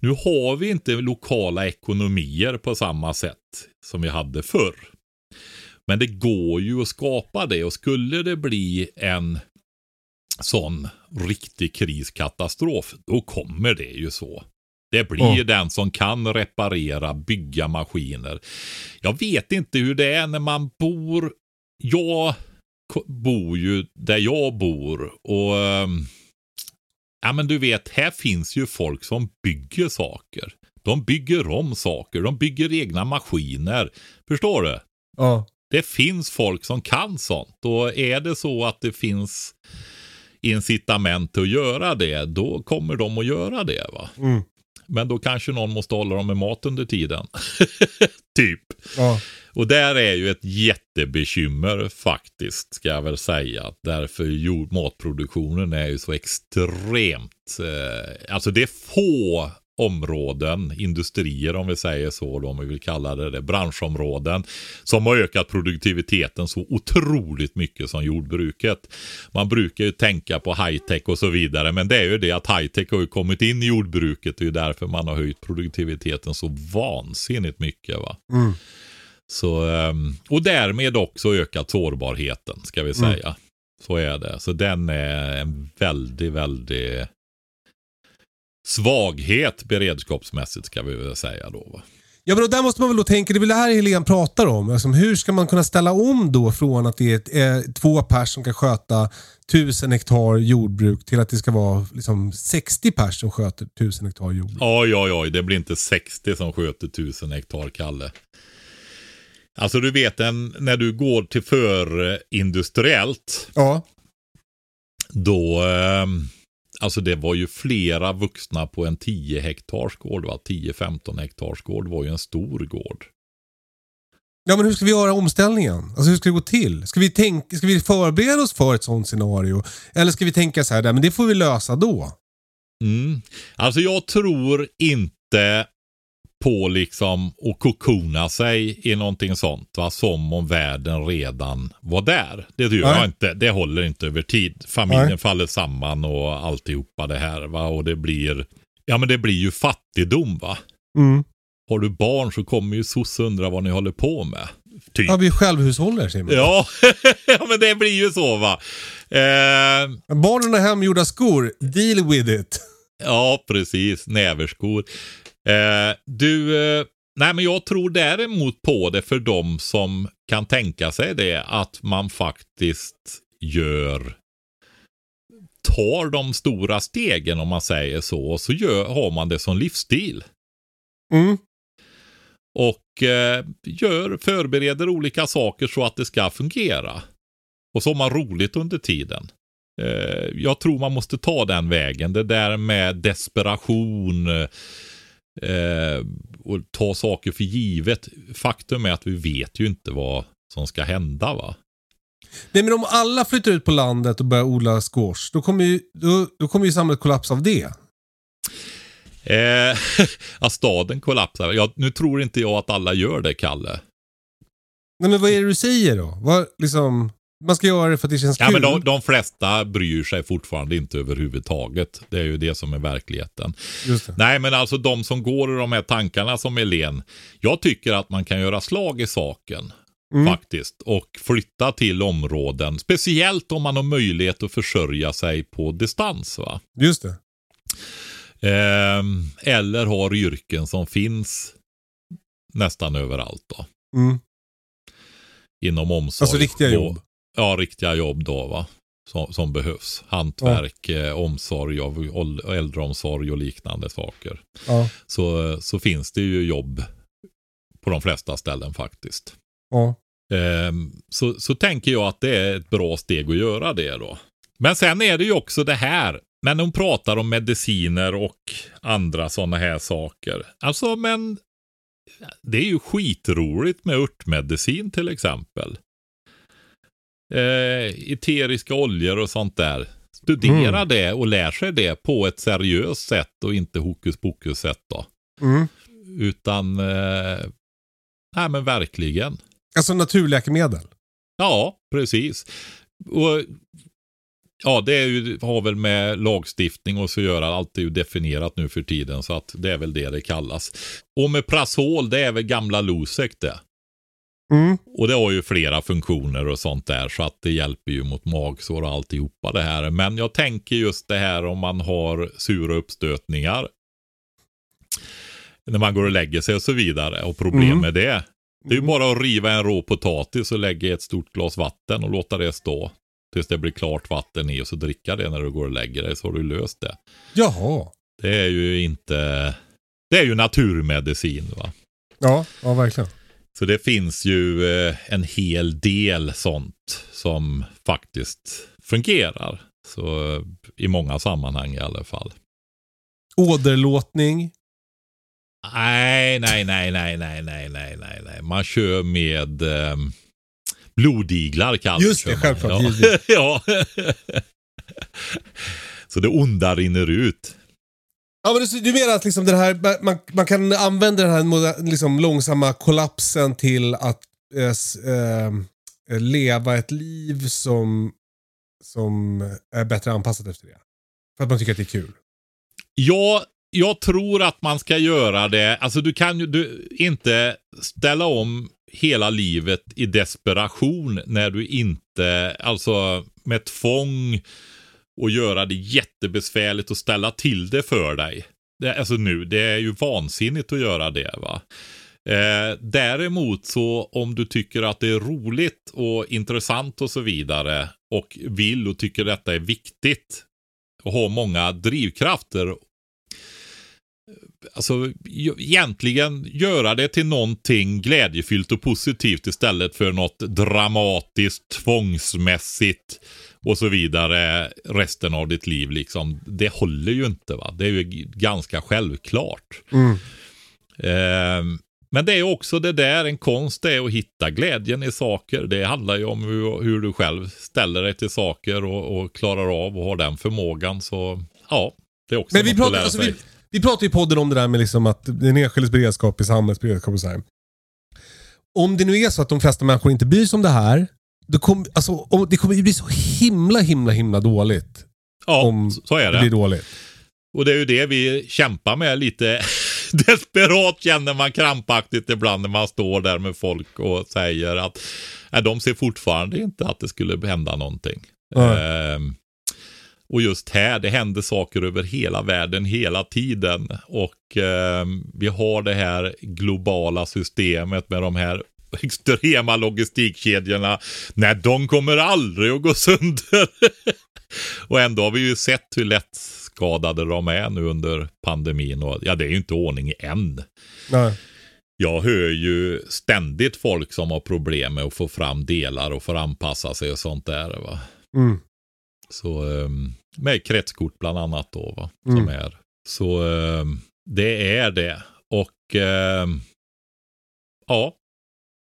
Nu har vi inte lokala ekonomier på samma sätt som vi hade förr. Men det går ju att skapa det och skulle det bli en sån riktig kriskatastrof, då kommer det ju så. Det blir Ja. den som kan reparera, bygga maskiner. Jag vet inte hur det är när man bor. Jag bor ju där jag bor och ehm, ja men du vet, här finns ju folk som bygger saker. De bygger om saker, de bygger egna maskiner. Förstår du? Ja. Det finns folk som kan sånt och är det så att det finns incitament till att göra det, då kommer de att göra det. va. Mm. Men då kanske någon måste hålla dem med mat under tiden. typ. Ja. Och där är ju ett jättebekymmer faktiskt, ska jag väl säga. Därför jord, matproduktionen är ju så extremt, eh, alltså det är få områden, industrier om vi säger så, då, om vi vill kalla det det, branschområden, som har ökat produktiviteten så otroligt mycket som jordbruket. Man brukar ju tänka på high-tech och så vidare, men det är ju det att high-tech har ju kommit in i jordbruket, det är ju därför man har höjt produktiviteten så vansinnigt mycket. va. Mm. Så, ehm, och därmed också ökat sårbarheten, ska vi Mm. säga. Så är det. Så den är en väldigt, väldigt svaghet beredskapsmässigt, ska vi väl säga då. Va? Ja men där måste man väl då tänka, det är väl det här Helene pratar om. Alltså, hur ska man kunna ställa om då från att det är ett, eh, två pers som kan sköta tusen hektar jordbruk till att det ska vara liksom, 60 pers som sköter tusen hektar jordbruk? Oj, oj, oj, det blir inte 60 som sköter tusen hektar, Kalle. Alltså du vet en, när du går till förindustriellt. Ja. Då, eh, alltså det var ju flera vuxna på en 10 hektars gård. 10-15 hektars gård var ju en stor gård. Ja, men hur ska vi göra omställningen? Alltså hur ska det gå till? Ska vi, tänka, ska vi förbereda oss för ett sånt scenario? Eller ska vi tänka så här, nej, men det får vi lösa då? Mm. Alltså jag tror inte på liksom att kokona sig i någonting sånt. Va? Som om världen redan var där. Det gör jag inte. Det håller inte över tid. Familjen Nej. faller samman och alltihopa det här. Va? Och det blir, ja men det blir ju fattigdom va. Mm. Har du barn så kommer ju sosse undra vad ni håller på med. Typ. Ja, vi är självhushållare Simon. Ja, ja men det blir ju så va. Eh, Barnen har hemgjorda skor. Deal with it. Ja, precis. Näverskor. Eh, du, eh, nej men jag tror däremot på det för de som kan tänka sig det att man faktiskt gör tar de stora stegen om man säger så och så gör, har man det som livsstil. Mm. Och eh, gör, förbereder olika saker så att det ska fungera. Och så har man roligt under tiden. Eh, jag tror man måste ta den vägen. Det där med desperation eh, och ta saker för givet. Faktum är att vi vet ju inte vad som ska hända va. Nej, men om alla flyttar ut på landet och börjar odla squash, då kommer ju, då, då kommer ju samhället kollapsa av det. Eh, att staden kollapsar. Ja, nu tror inte jag att alla gör det, Kalle. Nej, men vad är det du säger då? Vad, liksom, man ska göra det för att det känns Ja, kul. men de, de flesta bryr sig fortfarande inte överhuvudtaget. Det är ju det som är verkligheten. Nej, men alltså de som går i de här tankarna som Elen. Jag tycker att man kan göra slag i saken. Mm. Faktiskt. Och flytta till områden. Speciellt om man har möjlighet att försörja sig på distans. va. Just det. Ehm, eller har yrken som finns nästan överallt. då. Mm. Inom omsorg. Alltså riktiga jobb. Ja, riktiga jobb då va. Som, som behövs. Hantverk, eh, omsorg av äldreomsorg och liknande saker. Ja. Så, så finns det ju jobb på de flesta ställen faktiskt. ja. Ehm, så, så tänker jag att det är ett bra steg att göra det då. Men sen är det ju också det här. Men hon pratar om mediciner och andra sådana här saker. Alltså men det är ju skitroligt med örtmedicin till exempel. Eh, eteriska oljor och sånt där. Studera Mm. det och lär sig det på ett seriöst sätt och inte hokus pokus sätt då. Mm. Utan, eh, nej men verkligen. Alltså naturläkemedel. Ja, precis. Och Ja, det är ju, har väl med lagstiftning och så göra. Allt är ju definierat nu för tiden så att det är väl det det kallas. Och med Prasol, det är väl gamla Losec det. Mm. Och det har ju flera funktioner och sånt där så att det hjälper ju mot magsår och alltihopa det här. Men jag tänker just det här om man har sura uppstötningar. När man går och lägger sig och så vidare och problem Mm. med det. Det är ju bara att riva en rå potatis och lägga i ett stort glas vatten och låta det stå. Tills det blir klart vatten i och så dricka det när du går och lägger dig så har du löst det. Jaha. Det är ju inte... Det är ju naturmedicin va. Ja, ja verkligen. Så det finns ju eh, en hel del sånt som faktiskt fungerar. Så eh, i många sammanhang i alla fall. Åderlåtning. Nej, nej, nej, nej, nej, nej, nej, nej, nej. Man kör med eh, blodiglar kallas Just det, självklart, Ja. ja. Så det onda rinner ut. Ja, men du, du menar att liksom det här, man, man kan använda den här liksom långsamma kollapsen till att äh, leva ett liv som, som är bättre anpassat efter det? För att man tycker att det är kul? Ja, jag tror att man ska göra det. Alltså du kan ju du, inte ställa om hela livet i desperation när du inte, alltså med tvång och göra det jättebesvärligt och ställa till det för dig. Det, alltså nu, det är ju vansinnigt att göra det va. Eh, däremot så om du tycker att det är roligt och intressant och så vidare och vill och tycker detta är viktigt och har många drivkrafter eh, alltså, egentligen göra det till någonting glädjefyllt och positivt istället för något dramatiskt, tvångsmässigt och så vidare resten av ditt liv. Liksom. Det håller ju inte. va. Det är ju ganska självklart. Mm. Ehm, men det är också det där, en konst är att hitta glädjen i saker. Det handlar ju om hur, hur du själv ställer dig till saker och, och klarar av och har den förmågan. Så ja, det är också Men vi något att pratar, lära alltså, sig. vi, vi pratar i podden om det där med liksom att den enskildes beredskap i samhällets beredskap och så här. Om det nu är så att de flesta människor inte bryr sig om det här, då kom, alltså, om, det kommer ju bli så himla, himla, himla dåligt. Ja, om så är Det blir det. dåligt. Och det är ju det vi kämpar med lite desperat känner man krampaktigt ibland när man står där med folk och säger att nej, de ser fortfarande inte att det skulle hända någonting. Nej. Ehm, och just här, det händer saker över hela världen hela tiden. Och ehm, vi har det här globala systemet med de här extrema logistikkedjorna. Nej, de kommer aldrig att gå sönder. och ändå har vi ju sett hur lätt skadade de är nu under pandemin. Och, ja, det är ju inte ordning än. Nej. Jag hör ju ständigt folk som har problem med att få fram delar och få anpassa sig och sånt där. Va? Mm. Så ehm, med kretskort bland annat då va. Som Mm. är. Så ehm, det är det. Och ehm, ja.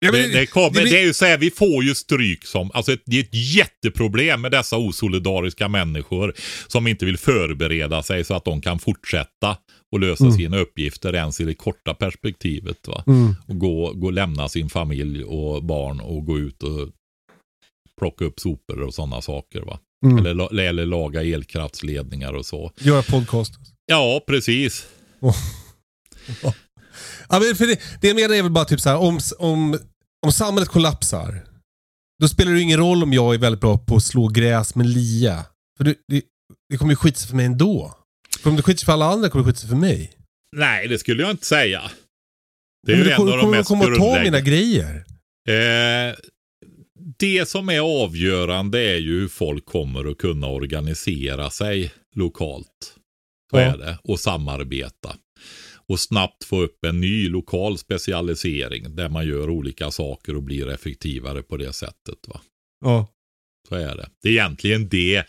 Ja, men det, det, kommer, det det är ju så här, vi får ju stryk som, alltså ett, det är ett jätteproblem med dessa osolidariska människor som inte vill förbereda sig så att de kan fortsätta och lösa Mm. sina uppgifter ens i det korta perspektivet. Va? Mm. Och gå, gå lämna sin familj och barn och gå ut och plocka upp sopor och sådana saker. Va? Mm. Eller, eller laga elkraftsledningar och så. Göra podcast. Ja, precis. Ja, men för det, det jag menar är väl bara typ så här, om, om, om samhället kollapsar, då spelar det ingen roll om jag är väldigt bra på att slå gräs med lia. För det, det, det kommer ju skita sig för mig ändå. För om det skiter sig för alla andra kommer det skita sig för mig. Nej, det skulle jag inte säga. Det är Men ju en kommer, av de kommer mest komma och ta mina grejer. Eh, det som är avgörande är ju hur folk kommer att kunna organisera sig lokalt. Så Ja. är det. Och samarbeta. Och snabbt få upp en ny lokal specialisering där man gör olika saker och blir effektivare på det sättet. Va? Ja. Så är det. Det är egentligen det,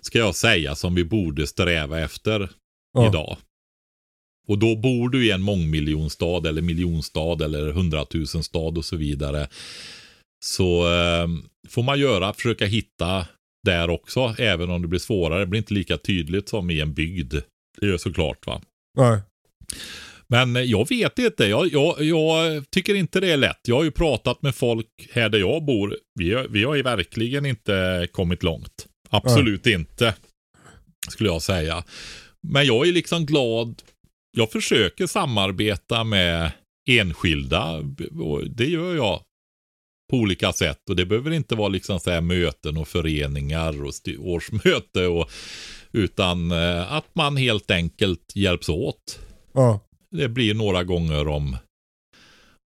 ska jag säga, som vi borde sträva efter Ja. idag. Och då bor du i en mångmiljonstad eller miljonstad eller hundratusenstad och så vidare. Så eh, får man göra, försöka hitta där också, även om det blir svårare. Det blir inte lika tydligt som i en bygd. Det är såklart va. Nej. Men jag vet inte. Jag, jag, jag tycker inte det är lätt. Jag har ju pratat med folk här där jag bor. Vi, har- vi har ju verkligen inte kommit långt. Absolut inte. Skulle jag säga. Men jag är liksom glad. Jag försöker samarbeta med enskilda. Det gör jag på olika sätt. Och det behöver inte vara liksom så möten och föreningar och årsmöte. Och, utan eh, att man helt enkelt hjälps åt. Ja. Det blir några gånger om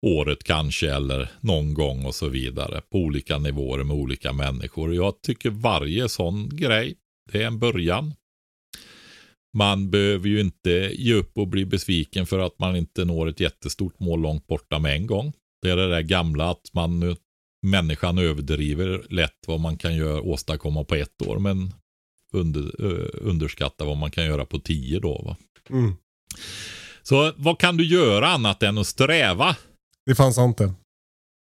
året kanske eller någon gång och så vidare. På olika nivåer med olika människor. Jag tycker varje sån grej, det är en början. Man behöver ju inte ge upp och bli besviken för att man inte når ett jättestort mål långt borta med en gång. Det är det där gamla att man nu, människan överdriver lätt vad man kan göra, åstadkomma på ett år. Men under, underskatta vad man kan göra på tio då. Va? Mm. Så vad kan du göra annat än att sträva? Det fanns inte.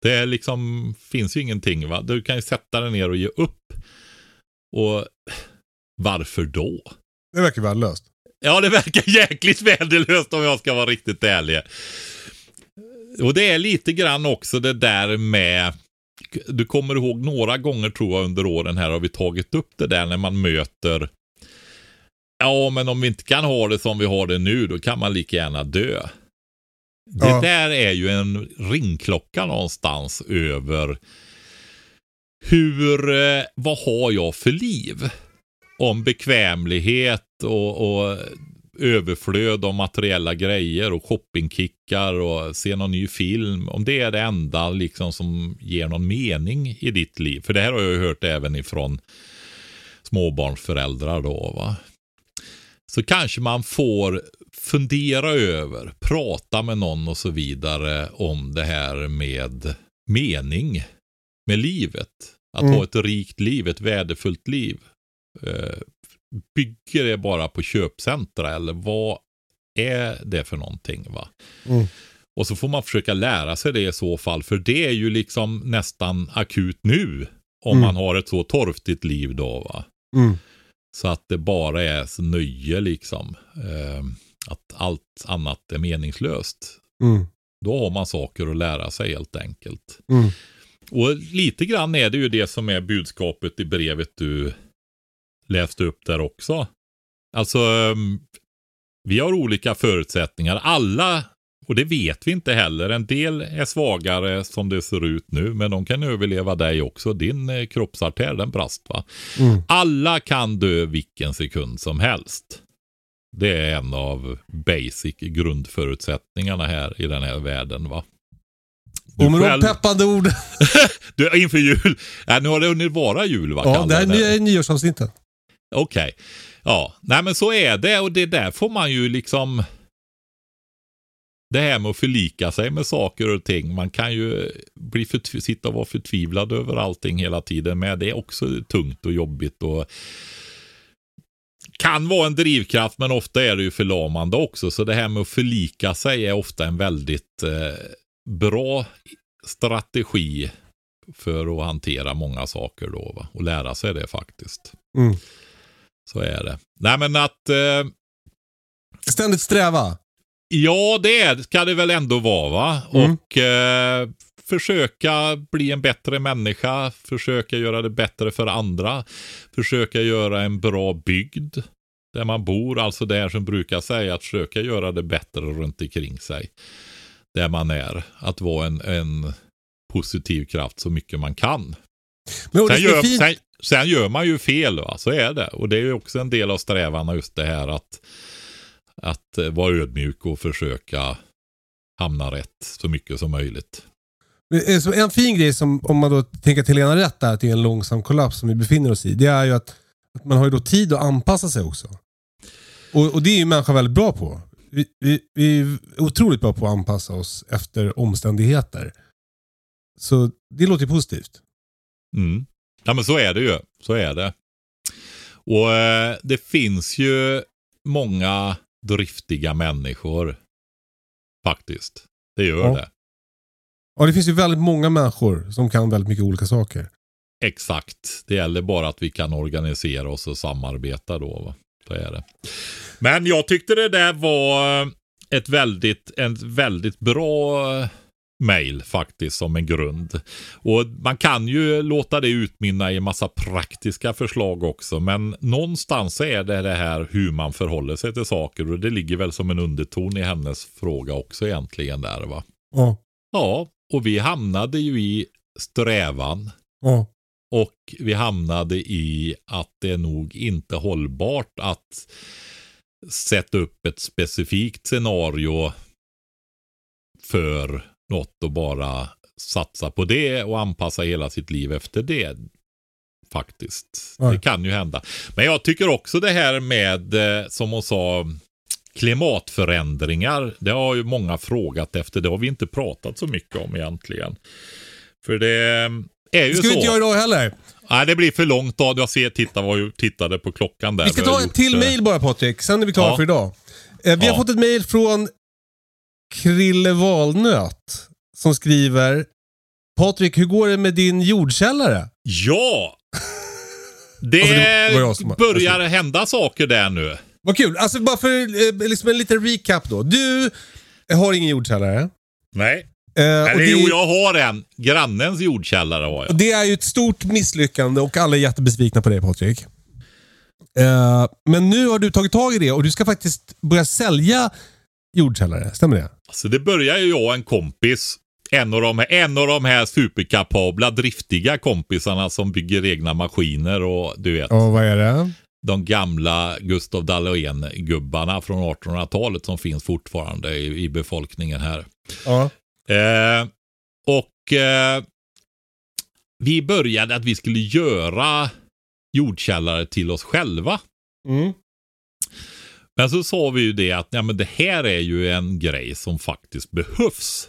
Det är liksom, finns ju ingenting va. Du kan ju sätta dig ner och ge upp. Och varför då? Det verkar värdelöst. Ja, det verkar jäkligt värdelöst om jag ska vara riktigt ärlig. Och det är lite grann också det där med, du kommer ihåg några gånger tror jag under åren här har vi tagit upp det där när man möter Ja, men om vi inte kan ha det som vi har det nu, då kan man lika gärna dö. Det Ja. där är ju en ringklocka någonstans över hur, eh, vad har jag för liv? Om bekvämlighet och, och överflöd av materiella grejer och shoppingkickar och se någon ny film. Om det är det enda liksom som ger någon mening i ditt liv. För det här har jag ju hört även ifrån småbarnsföräldrar då va. Så kanske man får fundera över, prata med någon och så vidare om det här med mening med livet. Att Mm. ha ett rikt liv, ett värdefullt liv. Eh, bygger det bara på köpcentra eller vad är det för någonting? va? Mm. Och så får man försöka lära sig det i så fall, för det är ju liksom nästan akut nu. Om Mm. man har ett så torftigt liv då. va. Så att det bara är nöje liksom. Eh, att allt annat är meningslöst. Mm. Då har man saker att lära sig helt enkelt. Mm. Och lite grann är det ju det som är budskapet i brevet du läste upp där också. Alltså, ehm, vi har olika förutsättningar. Alla, och det vet vi inte heller, en del är svagare som det ser ut nu, men de kan överleva dig också. Din eh, kroppsartär, den brast va. Mm. Alla kan dö vilken sekund som helst. Det är en av basic grundförutsättningarna här i den här världen va. Du Och med de själv- peppande ord. du, inför jul. Ja, nu har det hunnit vara jul va? Ja, det här är nyårsavsnittet. Okej. Ja, nej men så är det och det där får man ju liksom det här med att förlika sig med saker och ting. Man kan ju bli sitta och vara förtvivlad över allting hela tiden. Men det är också tungt och jobbigt och kan vara en drivkraft men ofta är det ju förlamande också. Så det här med att förlika sig är ofta en väldigt eh, bra strategi för att hantera många saker då. Va? Och lära sig det faktiskt. Mm. Så är det. Nej men att eh, Ständigt sträva. Ja, det ska det väl ändå vara va? Mm. Och eh, försöka bli en bättre människa, försöka göra det bättre för andra, försöka göra en bra bygd där man bor, alltså det här som brukar säga att försöka göra det bättre runt omkring sig. Där man är, att vara en, en positiv kraft så mycket man kan. Men Sen gör, sen, sen gör man ju fel, va? så är det. Och det är ju också en del av strävan, just det här att, att eh, vara ödmjuk och försöka hamna rätt så mycket som möjligt. Eh, en fin grej som, om man då tänker till ena rätt där, till en långsam kollaps som vi befinner oss i, det är ju att, att man har ju då tid att anpassa sig också. Och, och det är ju människan väldigt bra på. Vi, vi, vi är otroligt bra på att anpassa oss efter omständigheter. Så det låter ju positivt. Mm. Ja men så är det ju. Så är det. Och eh, det finns ju många driftiga människor. Faktiskt. Det gör Ja. det. Ja, det finns ju väldigt många människor som kan väldigt mycket olika saker. Exakt. Det gäller bara att vi kan organisera oss och samarbeta då. Va? Så är det. Men jag tyckte det där var ett väldigt, en väldigt bra mail faktiskt som en grund. Och man kan ju låta det utmynna i massa praktiska förslag också. Men någonstans är det det här hur man förhåller sig till saker. Och det ligger väl som en underton i hennes fråga också egentligen där va. Ja. Ja, och vi hamnade ju i strävan. Ja. Och vi hamnade i att det är nog inte hållbart att sätta upp ett specifikt scenario för något och bara satsa på det och anpassa hela sitt liv efter det. Faktiskt. Nej. Det kan ju hända. Men jag tycker också det här med, eh, som hon sa, klimatförändringar. Det har ju många frågat efter. Det har vi inte pratat så mycket om egentligen. För det är ju Det ska så. vi inte göra idag heller. Nej, det blir för långt då. Jag ser, titta vad jag tittade på klockan där. Vi ska ta en till eh, mail bara Patrik, sen är vi klara Ja. för idag. Eh, vi har Ja. fått ett mail från Krille Valnöt som skriver Patrik, hur går det med din jordkällare? Ja! Det, Alltså, det börjar hända saker där nu. Vad kul. Alltså bara för eh, liksom en liten recap då. Du har ingen jordkällare. Nej. Eh, Eller det, jo, jag har en. Grannens jordkällare har jag. det är ju ett stort misslyckande och alla är jättebesvikna på dig Patrik. Eh, men nu har du tagit tag i det och du ska faktiskt börja sälja jordkällare. Stämmer det? Så det börjar ju jag och en kompis. En av, de, en av de här superkapabla, driftiga kompisarna som bygger egna maskiner och du vet. Ja, vad är det? de gamla Gustav Dahlén-gubbarna från 1800-talet som finns fortfarande i, i befolkningen här. Ja. Eh, och eh, vi började att vi skulle göra jordkällare till oss själva. Mm. Men så sa vi ju det att ja, men det här är ju en grej som faktiskt behövs.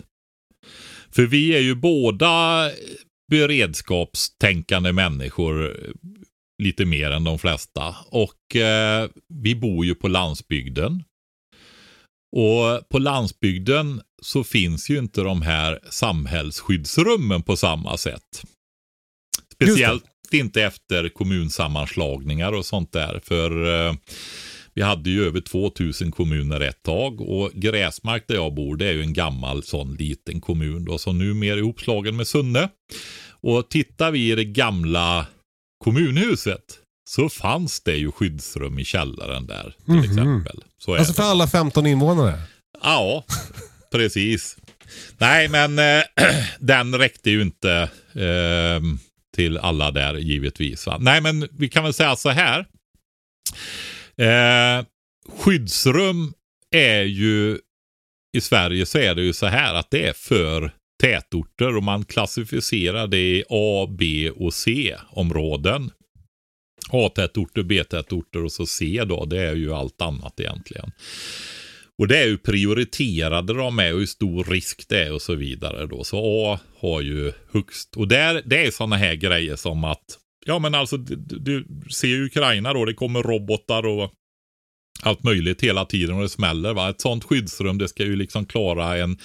För vi är ju båda beredskapstänkande människor lite mer än de flesta. Och eh, vi bor ju på landsbygden. Och på landsbygden så finns ju inte de här samhällsskyddsrummen på samma sätt. Speciellt inte efter kommunsammanslagningar och sånt där. För eh, vi hade ju över 2000 kommuner ett tag och Gräsmark där jag bor det är ju en gammal sån liten kommun då som numera är ihopslagen med Sunne. Och tittar vi i det gamla kommunhuset så fanns det ju skyddsrum i källaren där till Mhm. exempel. Så Alltså det. för alla 15 invånare? Ja, precis. Nej, men eh, den räckte ju inte eh, till alla där givetvis. Va? Nej, men vi kan väl säga så här. Eh, skyddsrum är ju i Sverige så är det ju så här att det är för tätorter och man klassificerar det i A, B och C-områden. A-tätorter, B-tätorter och så C då, det är ju allt annat egentligen. Och det är ju prioriterade de är och hur stor risk det är och så vidare då. Så A har ju högst. Och där, det är sådana här grejer som att, ja men alltså du, du ser ju Ukraina då, det kommer robotar och allt möjligt hela tiden och det smäller. Va? Ett sånt skyddsrum det ska ju liksom klara en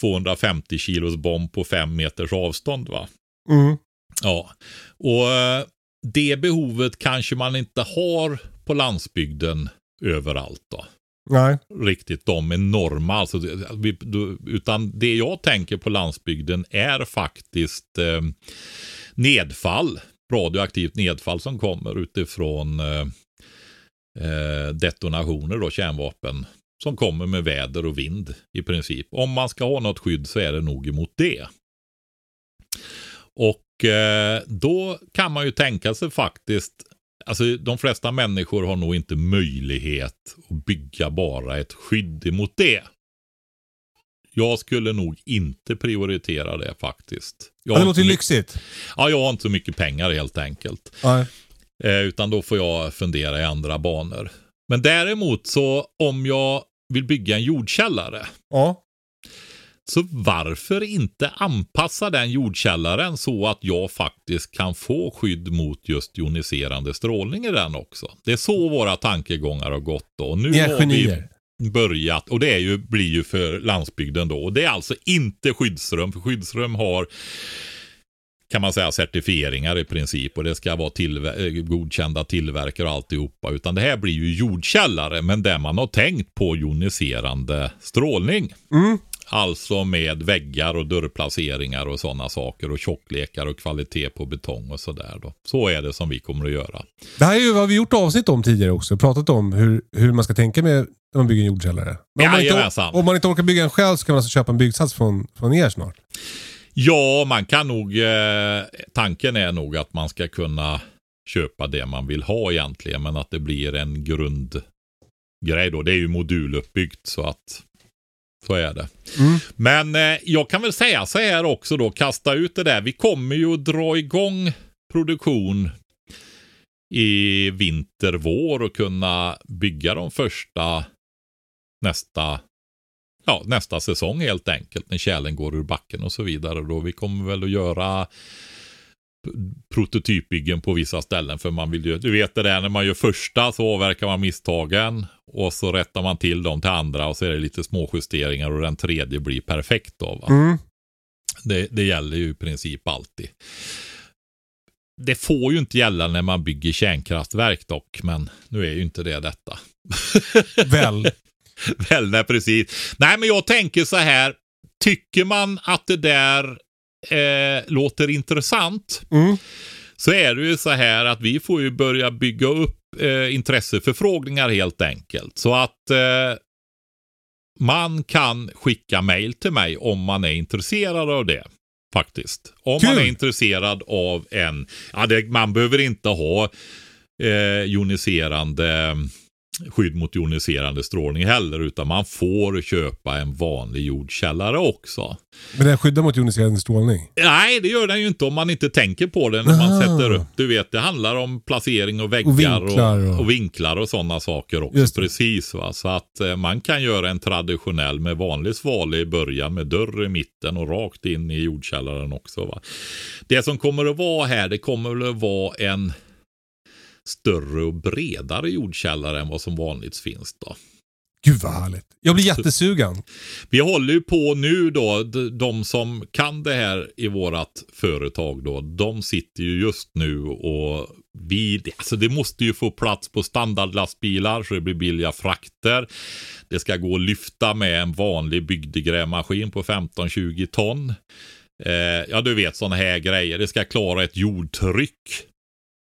250 kilos bomb på fem meters avstånd. va. Mm. Ja, och eh, det behovet kanske man inte har på landsbygden överallt då. Nej. Riktigt de enorma, alltså, utan det jag tänker på landsbygden är faktiskt eh, nedfall, radioaktivt nedfall som kommer utifrån eh, eh detonationer då, kärnvapen som kommer med väder och vind i princip. Om man ska ha något skydd så är det nog emot det. Och eh, då kan man ju tänka sig faktiskt, alltså de flesta människor har nog inte möjlighet att bygga bara ett skydd emot det. Jag skulle nog inte prioritera det faktiskt. Jag Ja, det har låter ju lyxigt. Ja, jag har inte så mycket pengar helt enkelt. Nej. Eh, utan då får jag fundera i andra banor. Men däremot så om jag vill bygga en jordkällare. Ja. Så varför inte anpassa den jordkällaren så att jag faktiskt kan få skydd mot just joniserande strålning i den också. Det är så våra tankegångar har gått då. Nu Ni är genier börjat och det är ju, blir ju för landsbygden då. Och det är alltså inte skyddsrum, för skyddsrum har kan man säga certifieringar i princip och det ska vara tillver- eh, godkända tillverkare och alltihopa. Utan det här blir ju jordkällare men där man har tänkt på joniserande strålning. Mm. Alltså med väggar och dörrplaceringar och sådana saker och tjocklekar och kvalitet på betong och sådär. Så är det som vi kommer att göra. Det här är ju vad vi gjort avsnitt om tidigare också. Pratat om hur, hur man ska tänka med när man bygger en jordkällare. Men om, man inte, om man inte orkar bygga en själv så kan man alltså köpa en byggsats från, från er snart. Ja, man kan nog, eh, tanken är nog att man ska kunna köpa det man vill ha egentligen, men att det blir en grundgrej då. Det är ju moduluppbyggt så att så är det. Mm. Men eh, jag kan väl säga så här också då, kasta ut det där. Vi kommer ju att dra igång produktion i vinter, vår och kunna bygga de första nästa ja, nästa säsong helt enkelt när kärlen går ur backen och så vidare. Då vi kommer väl att göra prototypbyggen på vissa ställen för man vill ju, du vet det där när man gör första så avverkar man misstagen och så rättar man till dem till andra och så är det lite små justeringar och den tredje blir perfekt då. Mm. Det, det gäller ju i princip alltid. Det får ju inte gälla när man bygger kärnkraftverk dock, men nu är ju inte det detta. Väl. Väl, nej precis. Nej, men jag tänker så här. Tycker man att det där eh, låter intressant Mm. så är det ju så här att vi får ju börja bygga upp eh, intresseförfrågningar helt enkelt. Så att eh, man kan skicka mail till mig om man är intresserad av det. Faktiskt. Om man Kul. är intresserad av en, ja det, man behöver inte ha eh, joniserande skydd mot joniserande strålning heller. Utan man får köpa en vanlig jordkällare också. Men den skyddar mot joniserande strålning? Nej, det gör den ju inte om man inte tänker på det när man Aha. sätter upp. Du vet, det handlar om placering och väggar Och vinklar och- och, vinklar och sådana saker också. Precis, va? så att eh, man kan göra en traditionell med vanlig svale i början med dörr i mitten och rakt in i jordkällaren också. Va? Det som kommer att vara här, det kommer att vara en större och bredare jordkällare än vad som vanligt finns då. Gud vad härligt. Jag blir jättesugen. Vi håller ju på nu då, de som kan det här i vårat företag då, de sitter ju just nu och vi, alltså det måste ju få plats på standardlastbilar så det blir billiga frakter. Det ska gå att lyfta med en vanlig bygdegrävmaskin på 15-20 ton. Eh, ja, du vet sådana här grejer. Det ska klara ett jordtryck.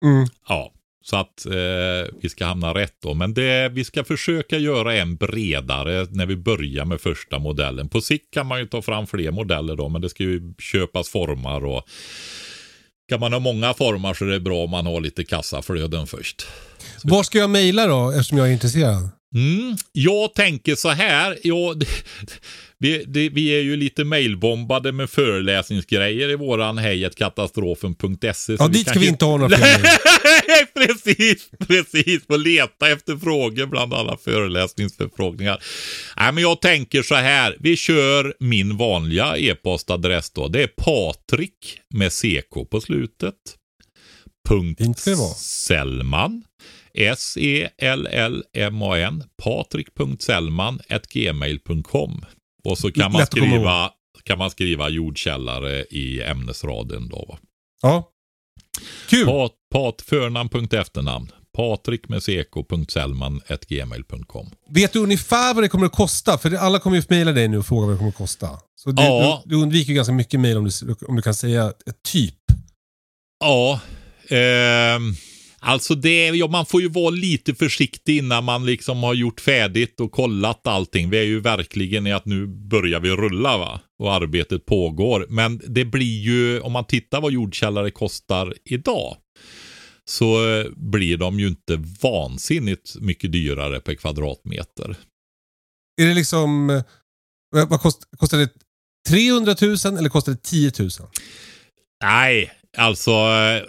Mm. Ja, så att eh, vi ska hamna rätt då. Men det, vi ska försöka göra en bredare när vi börjar med första modellen. På sikt kan man ju ta fram fler modeller då, men det ska ju köpas formar och kan man ha många formar så är det bra om man har lite kassaflöden först. Var ska jag mejla då, eftersom jag är intresserad? Mm, jag tänker så här. Ja, det, vi, det, vi är ju lite mailbombade med föreläsningsgrejer i våran hejetkatastrofen.se. Ja, dit ska vi inte ha några. Nej, precis, precis. Få leta efter frågor bland alla föreläsningsförfrågningar. Nej, men jag tänker så här. Vi kör min vanliga e-postadress då. Det är Patrik med CK på slutet. Punkt. Sellman. E S-E-L-L-M-A-N. Patrik.sellman gmail.com. Och så kan man att skriva kan man skriva jordkällare i ämnesraden då. Va? Ja. Kul. Pat, pat, förnamn, punkt, efternamn. Patrik med gmail.com. Vet du ungefär vad det kommer att kosta? För det- alla kommer ju mejla dig nu och fråga vad det kommer att kosta. Så du, Ja. du, du undviker ganska mycket mejl om du, om du kan säga ett typ. Ja, ehm, alltså det, ja, man får ju vara lite försiktig innan man liksom har gjort färdigt och kollat allting. Vi är ju verkligen i att nu börjar vi rulla va? Och arbetet pågår. Men det blir ju, om man tittar vad jordkällare kostar idag. Så eh, blir de ju inte vansinnigt mycket dyrare per kvadratmeter. Är det liksom... eh, Vad kost, kostar det 300 000 eller kostar det 10 000? Nej, alltså eh,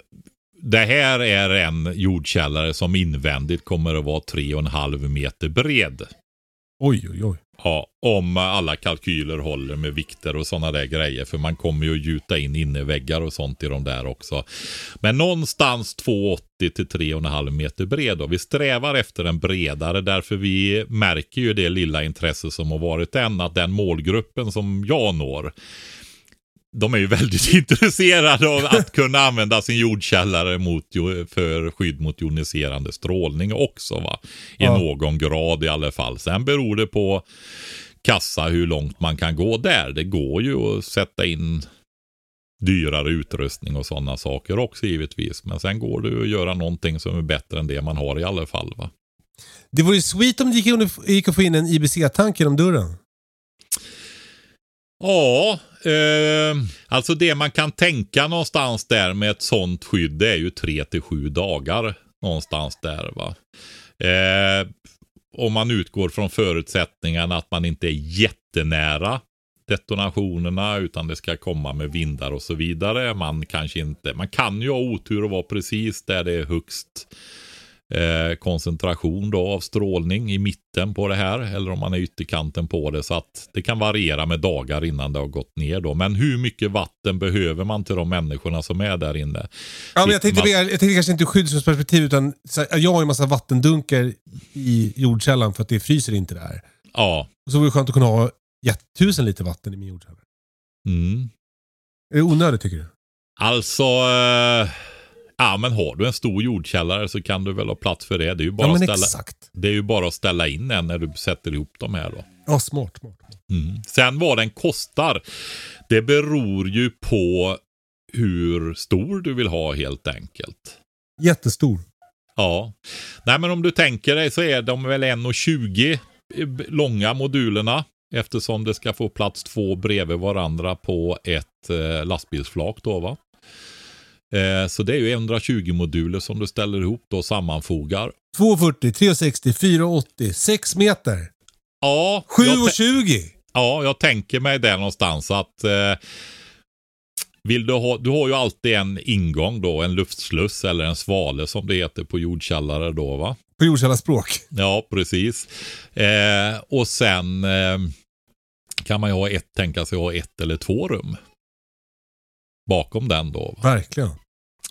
det här är en jordkällare som invändigt kommer att vara 3,5 meter bred. Oj, oj, oj. Ja, om alla kalkyler håller med vikter och sådana där grejer. För man kommer ju att gjuta in innerväggar och sånt i de där också. Men någonstans 2,80 till 3,5 meter bred. Och vi strävar efter en bredare därför vi märker ju det lilla intresse som har varit än. Att den målgruppen som jag når. De är ju väldigt intresserade av att kunna använda sin jordkällare mot, för skydd mot joniserande strålning också. Va? I Ja. någon grad i alla fall. Sen beror det på kassa hur långt man kan gå där. Det går ju att sätta in dyrare utrustning och sådana saker också givetvis. Men sen går det att göra någonting som är bättre än det man har i alla fall. Va? Det vore ju sweet om det gick, gick att få in en IBC-tank genom dörren. Ja, eh, alltså det man kan tänka någonstans där med ett sånt skydd det är ju tre till sju dagar någonstans där. va. Eh, om man utgår från förutsättningarna att man inte är jättenära detonationerna utan det ska komma med vindar och så vidare. Man kanske inte, man kan ju ha otur och vara precis där det är högst eh, koncentration då av strålning i mitten på det här eller om man är ytterkanten på det så att det kan variera med dagar innan det har gått ner då. Men hur mycket vatten behöver man till de människorna som är där inne? Ja, men jag, tänkte, Man- mer- jag tänkte kanske inte ur skyddsperspektiv utan här, jag har en massa vattendunkar i jordkällan för att det fryser inte där. Ja. Så vore det skönt att kunna ha tusen liter vatten i min jordkällare. Mm. Är det onödigt tycker du? Alltså, eh, ja men har du en stor jordkällare så kan du väl ha plats för det. Det är ju bara, ja, att, ställa, exakt. det är ju bara att ställa in en när du sätter ihop de här då. Ja, smart. smart. Mm. Sen vad den kostar, det beror ju på hur stor du vill ha helt enkelt. Jättestor. Ja. Nej men om du tänker dig så är de väl 1,20 långa modulerna. Eftersom det ska få plats två bredvid varandra på ett eh, lastbilsflak då va. Eh, så det är ju 120 moduler som du ställer ihop då och sammanfogar. 240, 360, 480, 6 meter. Ja, jag, tän- 7,20. ja, jag tänker mig det någonstans att eh, vill du, ha, du har ju alltid en ingång då, en luftsluss eller en svale som det heter på jordkällare då va. På jordkällarspråk. Ja, precis. Eh, och sen eh, kan man ju ha ett, tänka sig ha ett eller två rum. Bakom den då. Va? Verkligen.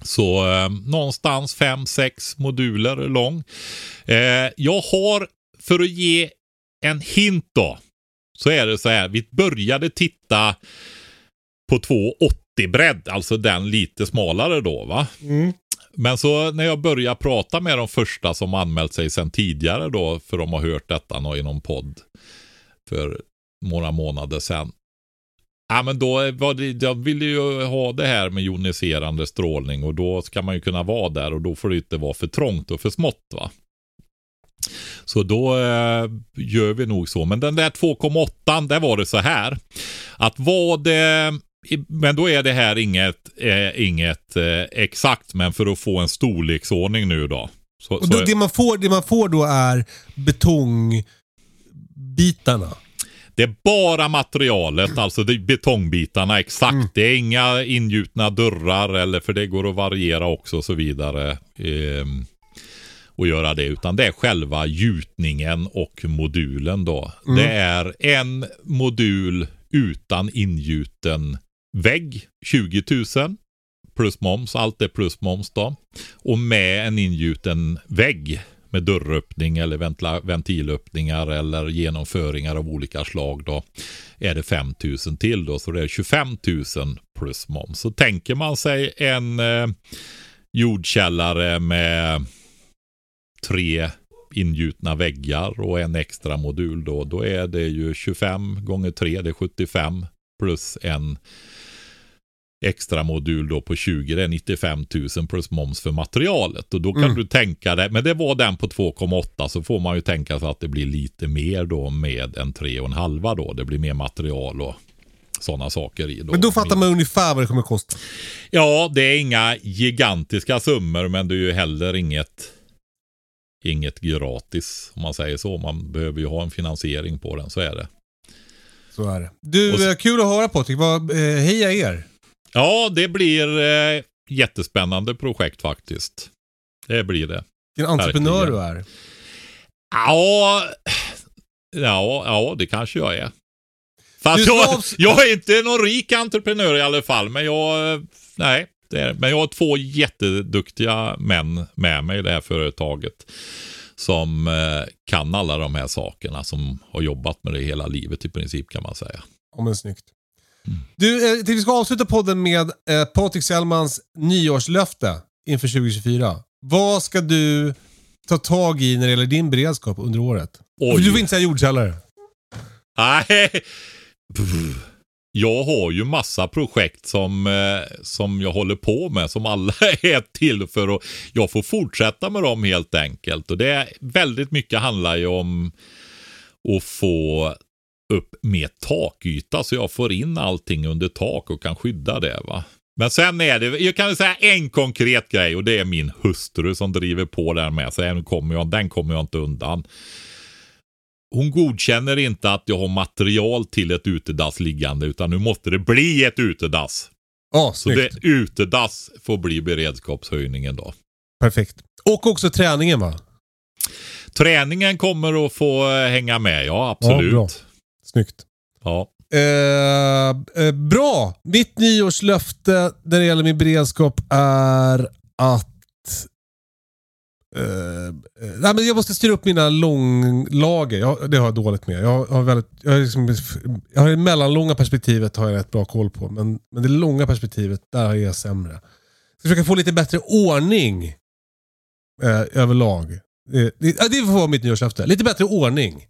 Så eh, någonstans fem, sex moduler lång. Eh, jag har, för att ge en hint då, så är det så här. Vi började titta på 280 bredd, alltså den lite smalare då va. Men så när jag började prata med de första som anmält sig sedan tidigare då, för de har hört detta nå- i någon podd för några månader sedan. Ja men då var det, jag ville ju ha det här med joniserande strålning och då ska man ju kunna vara där och då får det inte vara för trångt och för smått va. Så då eh, gör vi nog så. Men den där 2,8 där var det så här. Att vad det men då är det här inget, eh, inget eh, exakt, men för att få en storleksordning nu då. Så, Och så, då, det, man får, det man får då är betongbitarna. Det är bara materialet, alltså betongbitarna exakt. Det är inga ingjutna dörrar eller för det går att variera också och så vidare. ehm, och göra det, utan det är själva gjutningen och modulen då. Det är en modul utan ingjuten vägg, 20 000 plus moms, allt är plus moms då. Och med en ingjuten vägg med dörröppning eller ventla, ventilöppningar eller genomföringar av olika slag då är det 5 000 till då, så det är 25 000 plus moms. Så tänker man sig en eh, jordkällare med tre ingjutna väggar och en extra modul då, då är det ju 25 gånger 3, det är 75 plus en extra modul då på 20, det är 95 000 plus moms för materialet. Och då kan du tänka dig, men det var den på 2,8 så får man ju tänka sig att det blir lite mer då med en 3,5 då. Det blir mer material och sådana saker i. Då. Men då fattar man ungefär vad det kommer kosta. Ja, det är inga gigantiska summor men det är ju heller inget inget gratis om man säger så. Man behöver ju ha en finansiering på den, så är det. Så är det. Du, så- eh, kul att höra Patrik. Vad, eh, heja er. Ja, det blir eh, jättespännande projekt faktiskt. Det blir det. Vilken entreprenör du är. Ja, ja, ja det kanske jag är. Fast jag, jag är inte någon rik entreprenör i alla fall, men jag, nej, det är, men jag har två jätteduktiga män med mig i det här företaget. Som eh, kan alla de här sakerna, som har jobbat med det hela livet i princip kan man säga. Ja, men snyggt. Du, eh, vi ska avsluta podden med eh, Patrik Sellmans nyårslöfte inför 2024. Vad ska du ta tag i när det gäller din beredskap under året? Oj. Du får inte säga jordkällare. Nej. Pff. Jag har ju massa projekt som, eh, som jag håller på med som alla är till för att jag får fortsätta med dem helt enkelt. Och det är väldigt mycket handlar ju om att få upp mer takyta så jag får in allting under tak och kan skydda det. va. Men sen är det, jag kan säga en konkret grej och det är min hustru som driver på där med. Så den kommer jag, den kommer jag inte undan. Hon godkänner inte att jag har material till ett utedass liggande utan nu måste det bli ett utedass. Ja, Så det utedass får bli beredskapshöjningen då. Perfekt. Och också träningen va? Träningen kommer att få hänga med, ja absolut. Ja. Snyggt. Ja, Eh, eh, bra! Mitt nyårslöfte när det gäller min beredskap är att... Eh, eh, nej, men jag måste styra upp mina långlager. Jag, det har jag dåligt med. Jag har, väldigt, jag, har liksom, jag har det mellanlånga perspektivet har jag rätt bra koll på. Men, men det långa perspektivet, där är jag sämre. Jag ska försöka få lite bättre ordning eh, överlag. Det, det, ja, det får vara mitt nyårslöfte. Lite bättre ordning.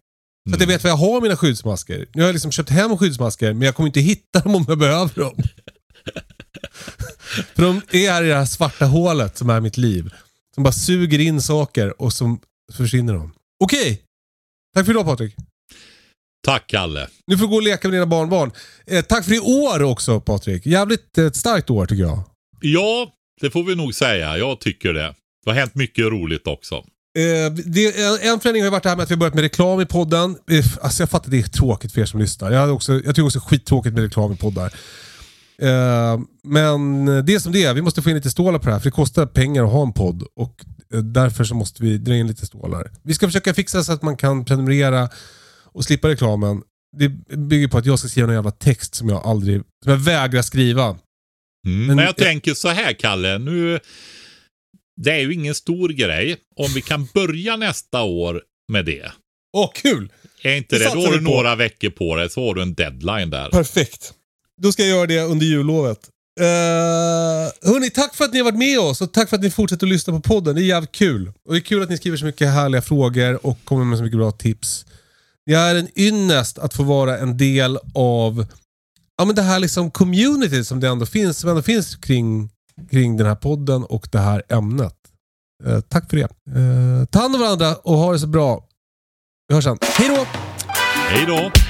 Så att jag vet var jag har mina skyddsmasker. Nu har jag liksom köpt hem skyddsmasker, men jag kommer inte hitta dem om jag behöver dem. För de är här i det här svarta hålet som är mitt liv. Som bara suger in saker och så försvinner de. Okej! Tack för idag Patrik. tack Kalle. Nu får du gå och leka med dina barnbarn. Eh, tack för i år också Patrik. Jävligt eh, ett starkt år tycker jag. Ja, det får vi nog säga. Jag tycker det. Det har hänt mycket roligt också. Eh, det, en förändring har ju varit det här med att vi börjat med reklam i podden. Eh, Alltså jag fattar att det är tråkigt för er som lyssnar. Jag, också, jag tycker också det är skittråkigt med reklam i poddar. Eh, men det är som det är. Vi måste få in lite stålar på det här för det kostar pengar att ha en podd. Och därför så måste vi dra in lite stålar. Vi ska försöka fixa så att man kan prenumerera och slippa reklamen. Det bygger på att jag ska skriva en jävla text som jag aldrig, som jag vägrar skriva. Mm. Men- Men jag tänker så här Kalle, nu... Det är ju ingen stor grej. Om vi kan börja nästa år med det. Åh, kul! Är inte Det det? Då har du några veckor på dig, så har du en deadline där. Perfekt. Då ska jag göra det under jullovet. Uh, hörni, tack för att ni har varit med oss och tack för att ni fortsätter att lyssna på podden. Det är jävligt kul. Och det är kul att ni skriver så mycket härliga frågor och kommer med så mycket bra tips. Det är en ynnest att få vara en del av ja, men det här liksom community som det ändå finns, som ändå finns kring, kring den här podden och det här ämnet. Eh, tack för det. Eh, ta hand om varandra och ha det så bra. Vi hörs sen. Hej då! Hej då!